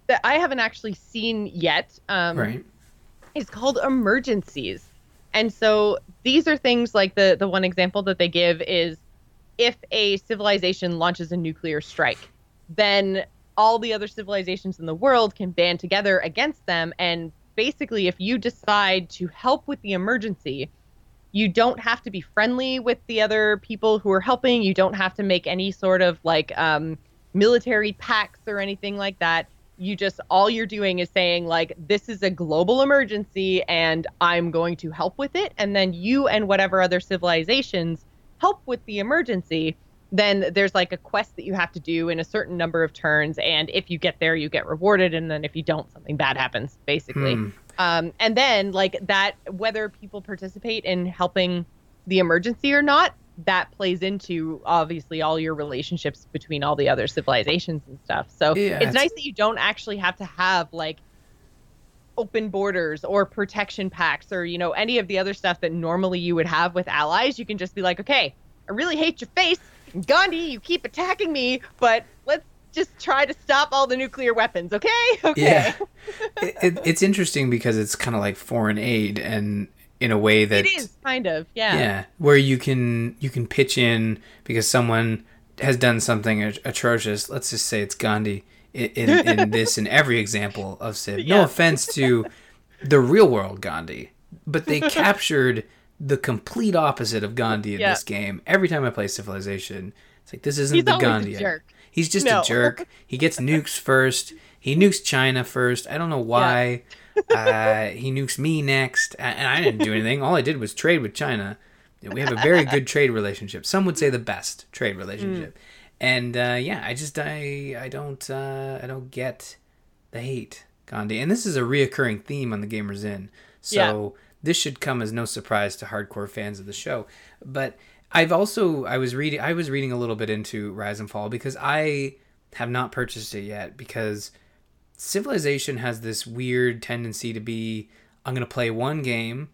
that i haven't actually seen yet um, right. Is called emergencies. And so these are things like the the one example that they give is if a civilization launches a nuclear strike, then all the other civilizations in the world can band together against them. And basically if you decide to help with the emergency, you don't have to be friendly with the other people who are helping, you don't have to make any sort of like um military pacts or anything like that you just all you're doing is saying like this is a global emergency and i'm going to help with it. And then you and whatever other civilizations help with the emergency then there's like a quest that you have to do in a certain number of turns. And if you get there you get rewarded. And then if you don't something bad happens basically. Hmm. um, and then like that whether people participate in helping the emergency or not that plays into obviously all your relationships between all the other civilizations and stuff. So Yeah, it's it's- nice that you don't actually have to have like open borders or protection pacts or you know any of the other stuff that normally you would have with allies. You can just be like okay i really hate your face. Gandhi you keep attacking me but let's just try to stop all the nuclear weapons okay? <laughs> Okay. Yeah. <laughs> it, it, it's interesting because it's kind of like foreign aid and in a way that it is kind of yeah. Yeah where you can you can pitch in because someone has done something atrocious. Let's just say it's gandhi in, in, in <laughs> this and every example of civ no offense to the real world gandhi but they <laughs> captured the complete opposite of gandhi in Yeah. this game. Every time i play civilization it's like this isn't He's the gandhi he's just No. a jerk. He gets <laughs> nukes first. He nukes china first. I don't know why uh, he nukes me next, and I didn't do anything. All I did was trade with China. We have a very good trade relationship. Some would say the best trade relationship. And uh, yeah, I just I I don't uh, I don't get the hate, Gandhi. And this is a reoccurring theme on the Gamers Inn. So this should come as no surprise to hardcore fans of the show. But I've also I was reading I was reading a little bit into Rise and Fall because I have not purchased it yet because Civilization has this weird tendency to be I'm going to play one game,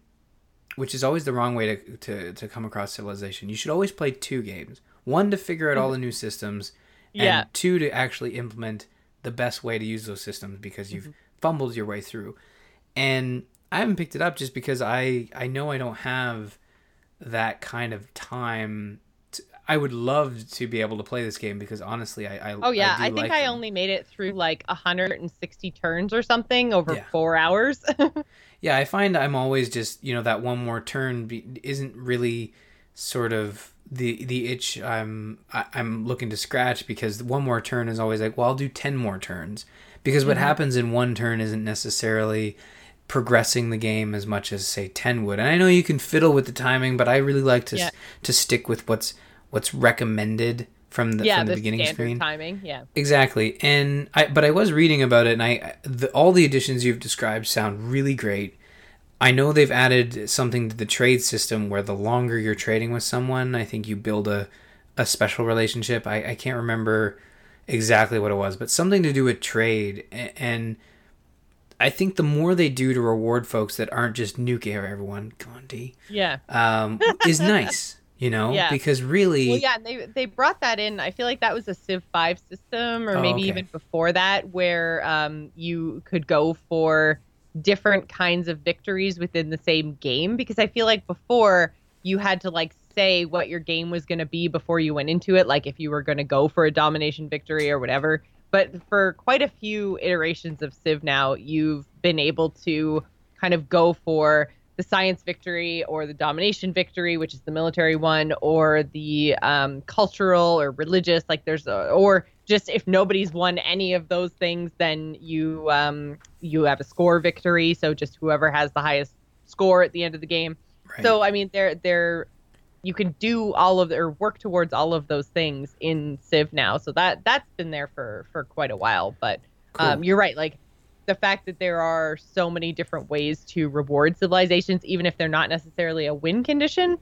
which is always the wrong way to, to, to come across Civilization. You should always play two games one to figure out all the new systems, Yeah. and two to actually implement the best way to use those systems because you've mm-hmm. fumbled your way through. And I haven't picked it up just because I, I know I don't have that kind of time. I would love to be able to play this game because honestly, I, I Oh yeah, do I, think like I them. only made it through like 160 turns or something over Yeah. four hours. <laughs> Yeah, I find I'm always just you know that one more turn be, isn't really sort of the the itch I'm I, I'm looking to scratch because one more turn is always like well I'll do ten more turns because what mm-hmm. happens in one turn isn't necessarily progressing the game as much as say ten would and I know you can fiddle with the timing but I really like to s Yeah. to stick with what's what's recommended from the yeah, from the, the beginning screen timing. Yeah. Exactly, and I but I was reading about it, and I the, all the additions you've described sound really great. I know they've added something to the trade system where the longer you're trading with someone, I think you build a a special relationship. I, I can't remember exactly what it was, but something to do with trade, and I think the more they do to reward folks that aren't just nuking everyone, come on, D, Yeah. um, is <laughs> nice, you know, Yeah. because really, Well, yeah, and they they brought that in. I feel like that was a Civ Five system, or Oh, maybe okay. even before that, where um you could go for different kinds of victories within the same game. Because I feel like before you had to like say what your game was going to be before you went into it, like if you were going to go for a domination victory or whatever. But for quite a few iterations of Civ now, you've been able to kind of go for the science victory or the domination victory, which is the military one, or the um, cultural or religious. Like there's, a, or just if nobody's won any of those things, then you um, you have a score victory. So just whoever has the highest score at the end of the game. right. So I mean, they're they're you can do all of or work towards all of those things in Civ now. So that that's been there for for quite a while. But um, you're right. Like the fact that there are so many different ways to reward civilizations, even if they're not necessarily a win condition,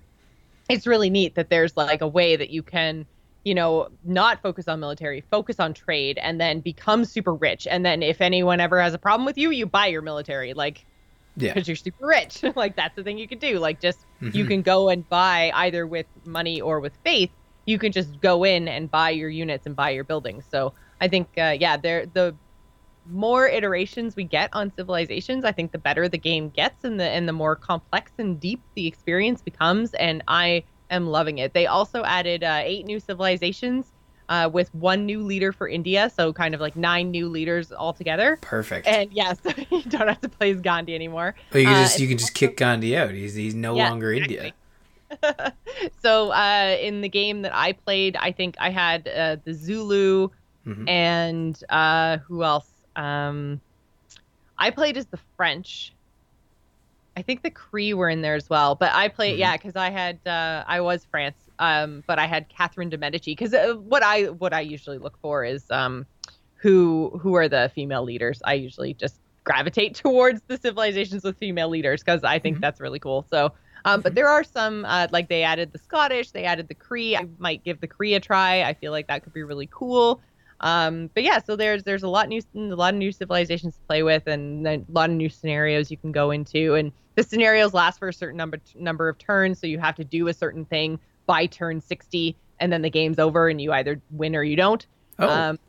it's really neat that there's like a way that you can, you know, not focus on military, focus on trade, and then become super rich. And then if anyone ever has a problem with you, you buy your military, like, Yeah. because you're super rich. <laughs> like that's the thing you can do. Like just you Mhm. can go and buy either with money or with faith. You can just go in and buy your units and buy your buildings. So I think, uh, yeah, there the more iterations we get on civilizations, I think the better the game gets and the and the more complex and deep the experience becomes. And I am loving it. They also added uh, eight new civilizations uh, with one new leader for India, so kind of like nine new leaders altogether. Perfect. And yes, <laughs> you don't have to play as Gandhi anymore. Well, you can uh, just you it's can just kick <laughs> Gandhi out. He's he's no Yeah, longer exactly. India. <laughs> so uh, in the game that I played, I think I had uh, the Zulu Mhm. and uh, who else? Um, I played as the French. I think the Cree were in there as well, but I played Mhm. yeah because I had uh, I was France, um, but I had Catherine de Medici because uh, what I what I usually look for is um, who who are the female leaders. I usually just gravitate <laughs> towards the civilizations with female leaders because I think Mhm. that's really cool. So um, but there are some uh, like they added the Scottish, they added the Cree. I might give the Cree a try. I feel like that could be really cool. Um, but yeah, so there's there's a lot new a lot of new civilizations to play with, and a lot of new scenarios you can go into, and the scenarios last for a certain number number of turns, so you have to do a certain thing by turn 60, and then the game's over, and you either win or you don't. Oh, Um,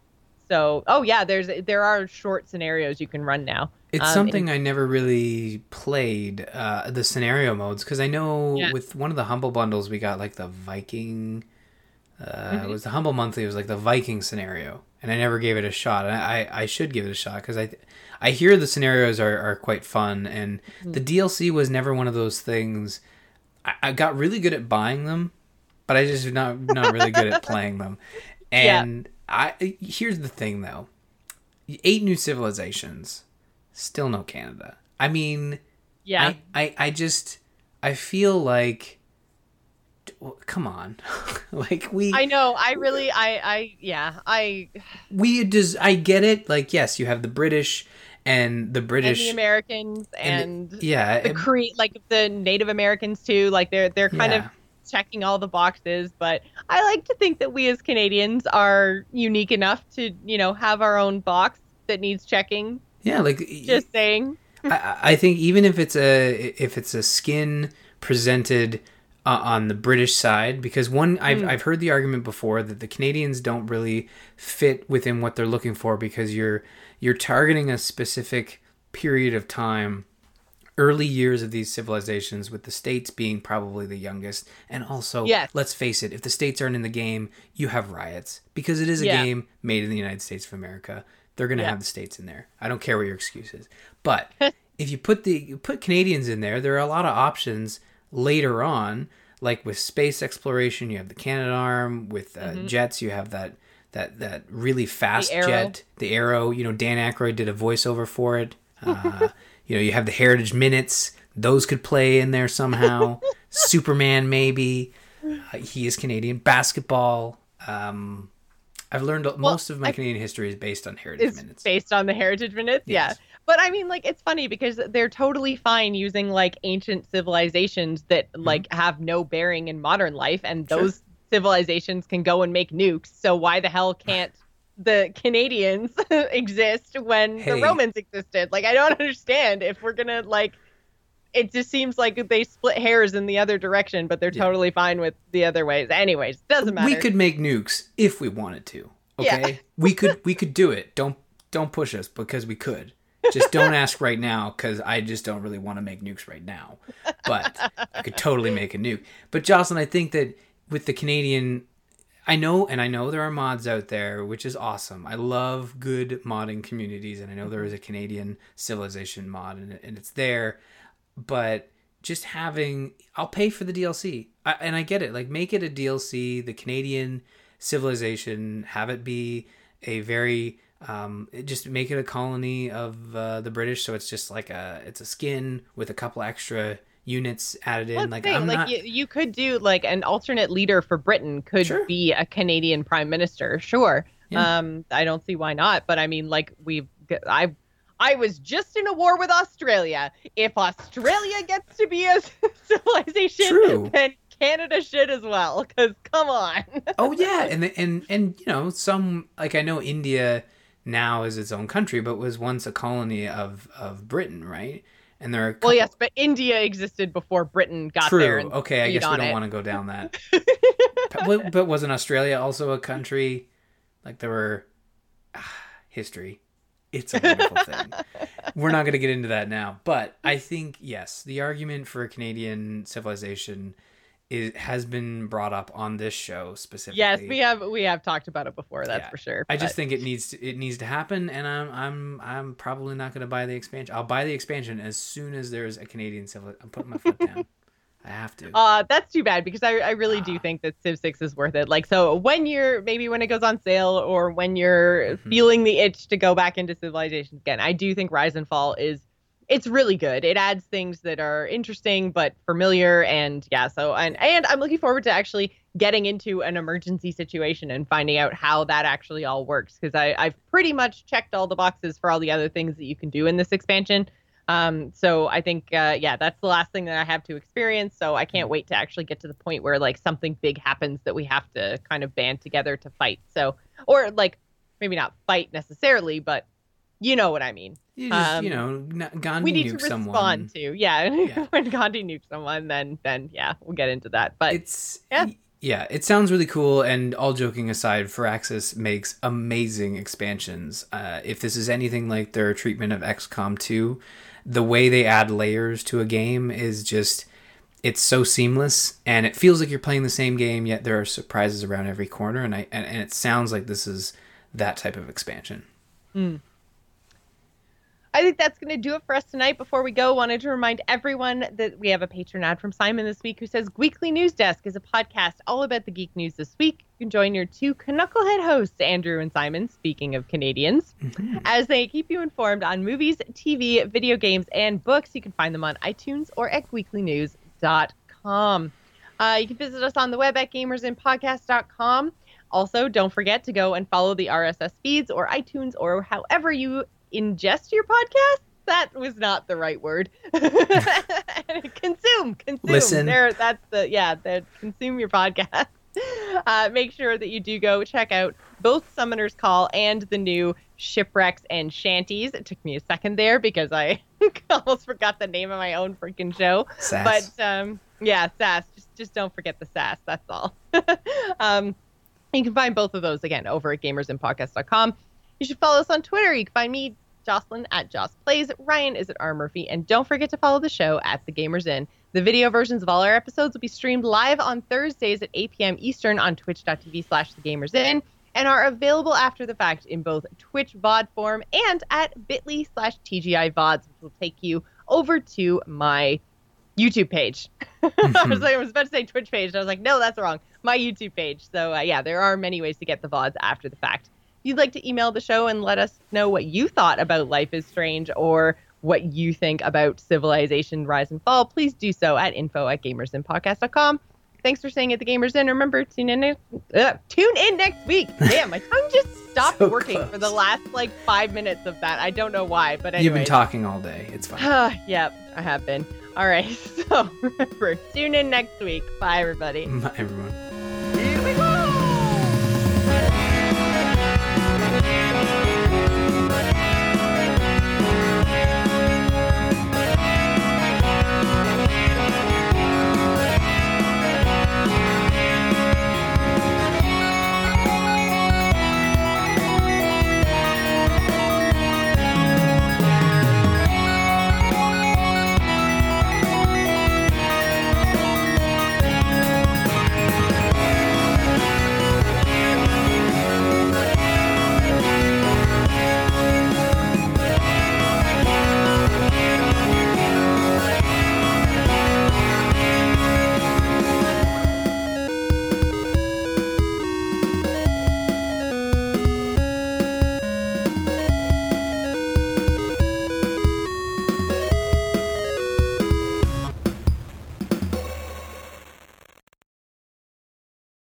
so oh yeah, there's there are short scenarios you can run now. it's um, something I never really played uh, the scenario modes because I know Yeah. with one of the humble bundles we got like the Viking. Uh, Mhm. It was the humble monthly. It was like the Viking scenario, and I never gave it a shot. And I I should give it a shot because I I hear the scenarios are, are quite fun, and Mm-hmm. the DLC was never one of those things. I, I got really good at buying them, but I just not not really good at playing them. <laughs> Yeah. And I here's the thing though, eight new civilizations, still no Canada. I mean, Yeah, I, I, I just I feel like well, come on <laughs> like we I know. I really, I, I, yeah, I, we does i get it like yes you have the british and the and british the Americans and and, yeah the Cree, like the Native Americans too. Like they're they're kind of checking all the boxes. But I like to think that we as Canadians are unique enough to, you know, have our own box that needs checking. yeah like Just saying. I, I think even if it's a if it's a skin presented uh, on the British side, because one I've Mm. I've heard the argument before that the Canadians don't really fit within what they're looking for because you're you're targeting a specific period of time early years of these civilizations with the states being probably the youngest and also Yes. let's face it if the states aren't in the game you have riots because it is a Yeah. game made in the united states of america they're going to Yeah. have the states in there i don't care what your excuse is but <laughs> if you put the you put canadians in there there are a lot of options later on like with space exploration you have the Canadarm with uh, jets you have that that that really fast Mm-hmm. Jet the arrow. You know dan Aykroyd did a voiceover for it. Uh, <laughs> you know you have the heritage minutes. Those could play in there somehow. <laughs> Superman maybe. Uh, he is canadian. Basketball um, i've learned most of my I- canadian history is based on heritage minutes. based on the heritage minutes. Yeah. But I mean, like, it's funny because they're totally fine using like ancient civilizations that like have no bearing in modern life, and Mm-hmm. Sure. those civilizations can go and make nukes. So why the hell <sighs> can't the Canadians <laughs> exist when Hey. the Romans existed? Like, I don't understand if we're gonna like. It just seems like they split hairs in the other direction, but they're Yeah. totally fine with the other ways. Anyways, doesn't matter. we could make nukes if we wanted to Yeah. okay we could we could do it don't don't push us because we could just don't ask right now because i just don't really want to make nukes right now. But i could totally make a nuke. But jocelyn i think that with the canadian i know and i know there are mods out there which is awesome. I love good modding communities and i know there is a canadian civilization mod and, and it's there. But just having i'll pay for the dlc I, and i get it. Like make it a dlc the canadian civilization have it be a very um, just make it a colony of uh, the british so it's just like a it's a skin with a couple extra units added in Well, like like, i'm like not you, you could do like an alternate leader for Britain could Sure. be a Canadian prime minister. Sure. Yeah. Um, I don't see why not. But I mean, like we've, I I was just in a war with Australia. If Australia gets to be a <laughs> civilization, True. then Canada should as well. Because come on. oh yeah, <laughs> and and and you know some like I know India now is its own country, but was once a colony of of Britain, right? And there are a well, yes, but India existed before Britain got True. there. and okay, I guess we don't it. want to go down <laughs> that. but, but wasn't Australia also a country? Like there were ah, history. It's a wonderful thing. <laughs> We're not going to get into that now, but I think yes, the argument for Canadian civilization is has been brought up on this show specifically. Yes, we have we have talked about it before. That's Yeah. for sure. I just think it needs to, it needs to happen, and I'm I'm I'm probably not going to buy the expansion. I'll buy the expansion as soon as there's a Canadian civil. I'm putting my foot down. I have to. <laughs> Uh, that's too bad because I, I really do Ah. think that Civ 6 is worth it. Like, so when you're maybe when it goes on sale or when you're Mhm. feeling the itch to go back into Civilizations again, I do think Rise and Fall is it's really good. It adds things that are interesting but familiar, and yeah. So and and I'm looking forward to actually getting into an emergency situation and finding out how that actually all works because I I've pretty much checked all the boxes for all the other things that you can do in this expansion. Um, so I think, uh, yeah, that's the last thing that I have to experience. So I can't wait to actually get to the point where like something big happens that we have to kind of band together to fight. So, or like maybe not fight necessarily, but you know what I mean. You just, you um, know, N- Gandhi we need to nuked respond to, yeah. <laughs> Yeah. when Gandhi nukes someone, then then yeah, we'll get into that. But It's yeah. yeah, it sounds really cool. And all joking aside, Firaxis makes amazing expansions. Uh, if this is anything like their treatment of XCOM 2, the way they add layers to a game is just it's so seamless and it feels like you're playing the same game yet there are surprises around every corner and I and, and it sounds like this is that type of expansion. I think that's going to do it for us tonight. Before we go, wanted to remind everyone that we have a patron ad from Simon this week who says Weekly News Desk is a podcast all about the geek news this week. You can join your two knucklehead hosts, Andrew and Simon, speaking of Canadians, as they keep you informed on movies, TV, video games, and books. You can find them on iTunes or at weeklynews.com. Uh, you can visit us on the web at gamersinpodcast.com. Also, don't forget to go and follow the RSS feeds or iTunes or however you ingest your podcast. That was not the right word. <laughs> consume, consume. Listen. There, that's the yeah. The consume your podcast. <laughs> Uh, make sure that you do go check out both Summoner's Call and the new Shipwrecks and Shanties. It took me a second there because I <laughs> almost forgot the name of my own freaking show. Sass. But um, yeah, sass. Just just don't forget the sass. That's all. um, you can find both of those again over at gamersinpodcast.com. You should follow us on Twitter. You can find me, Jocelyn, at Joss Plays. Ryan is at R Murphy. And don't forget to follow the show at The Gamers Inn. The video versions of all our episodes will be streamed live on Thursdays at 8 p.m. Eastern on twitch.tv slash The Gamers Inn and are available after the fact in both Twitch VOD form and at bit.ly slash TGI VODs, which will take you over to my YouTube page. <laughs> I, was like, I was about to say Twitch page. And I was like, no, that's wrong. My YouTube page. So, uh, yeah, there are many ways to get the VODs after the fact. You'd like to email the show and let us know what you thought about Life is Strange or what you think about Civilization Rise and Fall, please do so at info at gamersinpodcast.com. Thanks for staying at the Gamers Inn. Remember, tune in, uh, tune in next week. Damn, my tongue just <laughs> stopped So working close. for the last like five minutes of that. I don't know why, but. You've been talking all day. It's fine. <sighs> yep, I have been. All right. <laughs> So remember, tune in next week. Bye, everybody. Bye, everyone.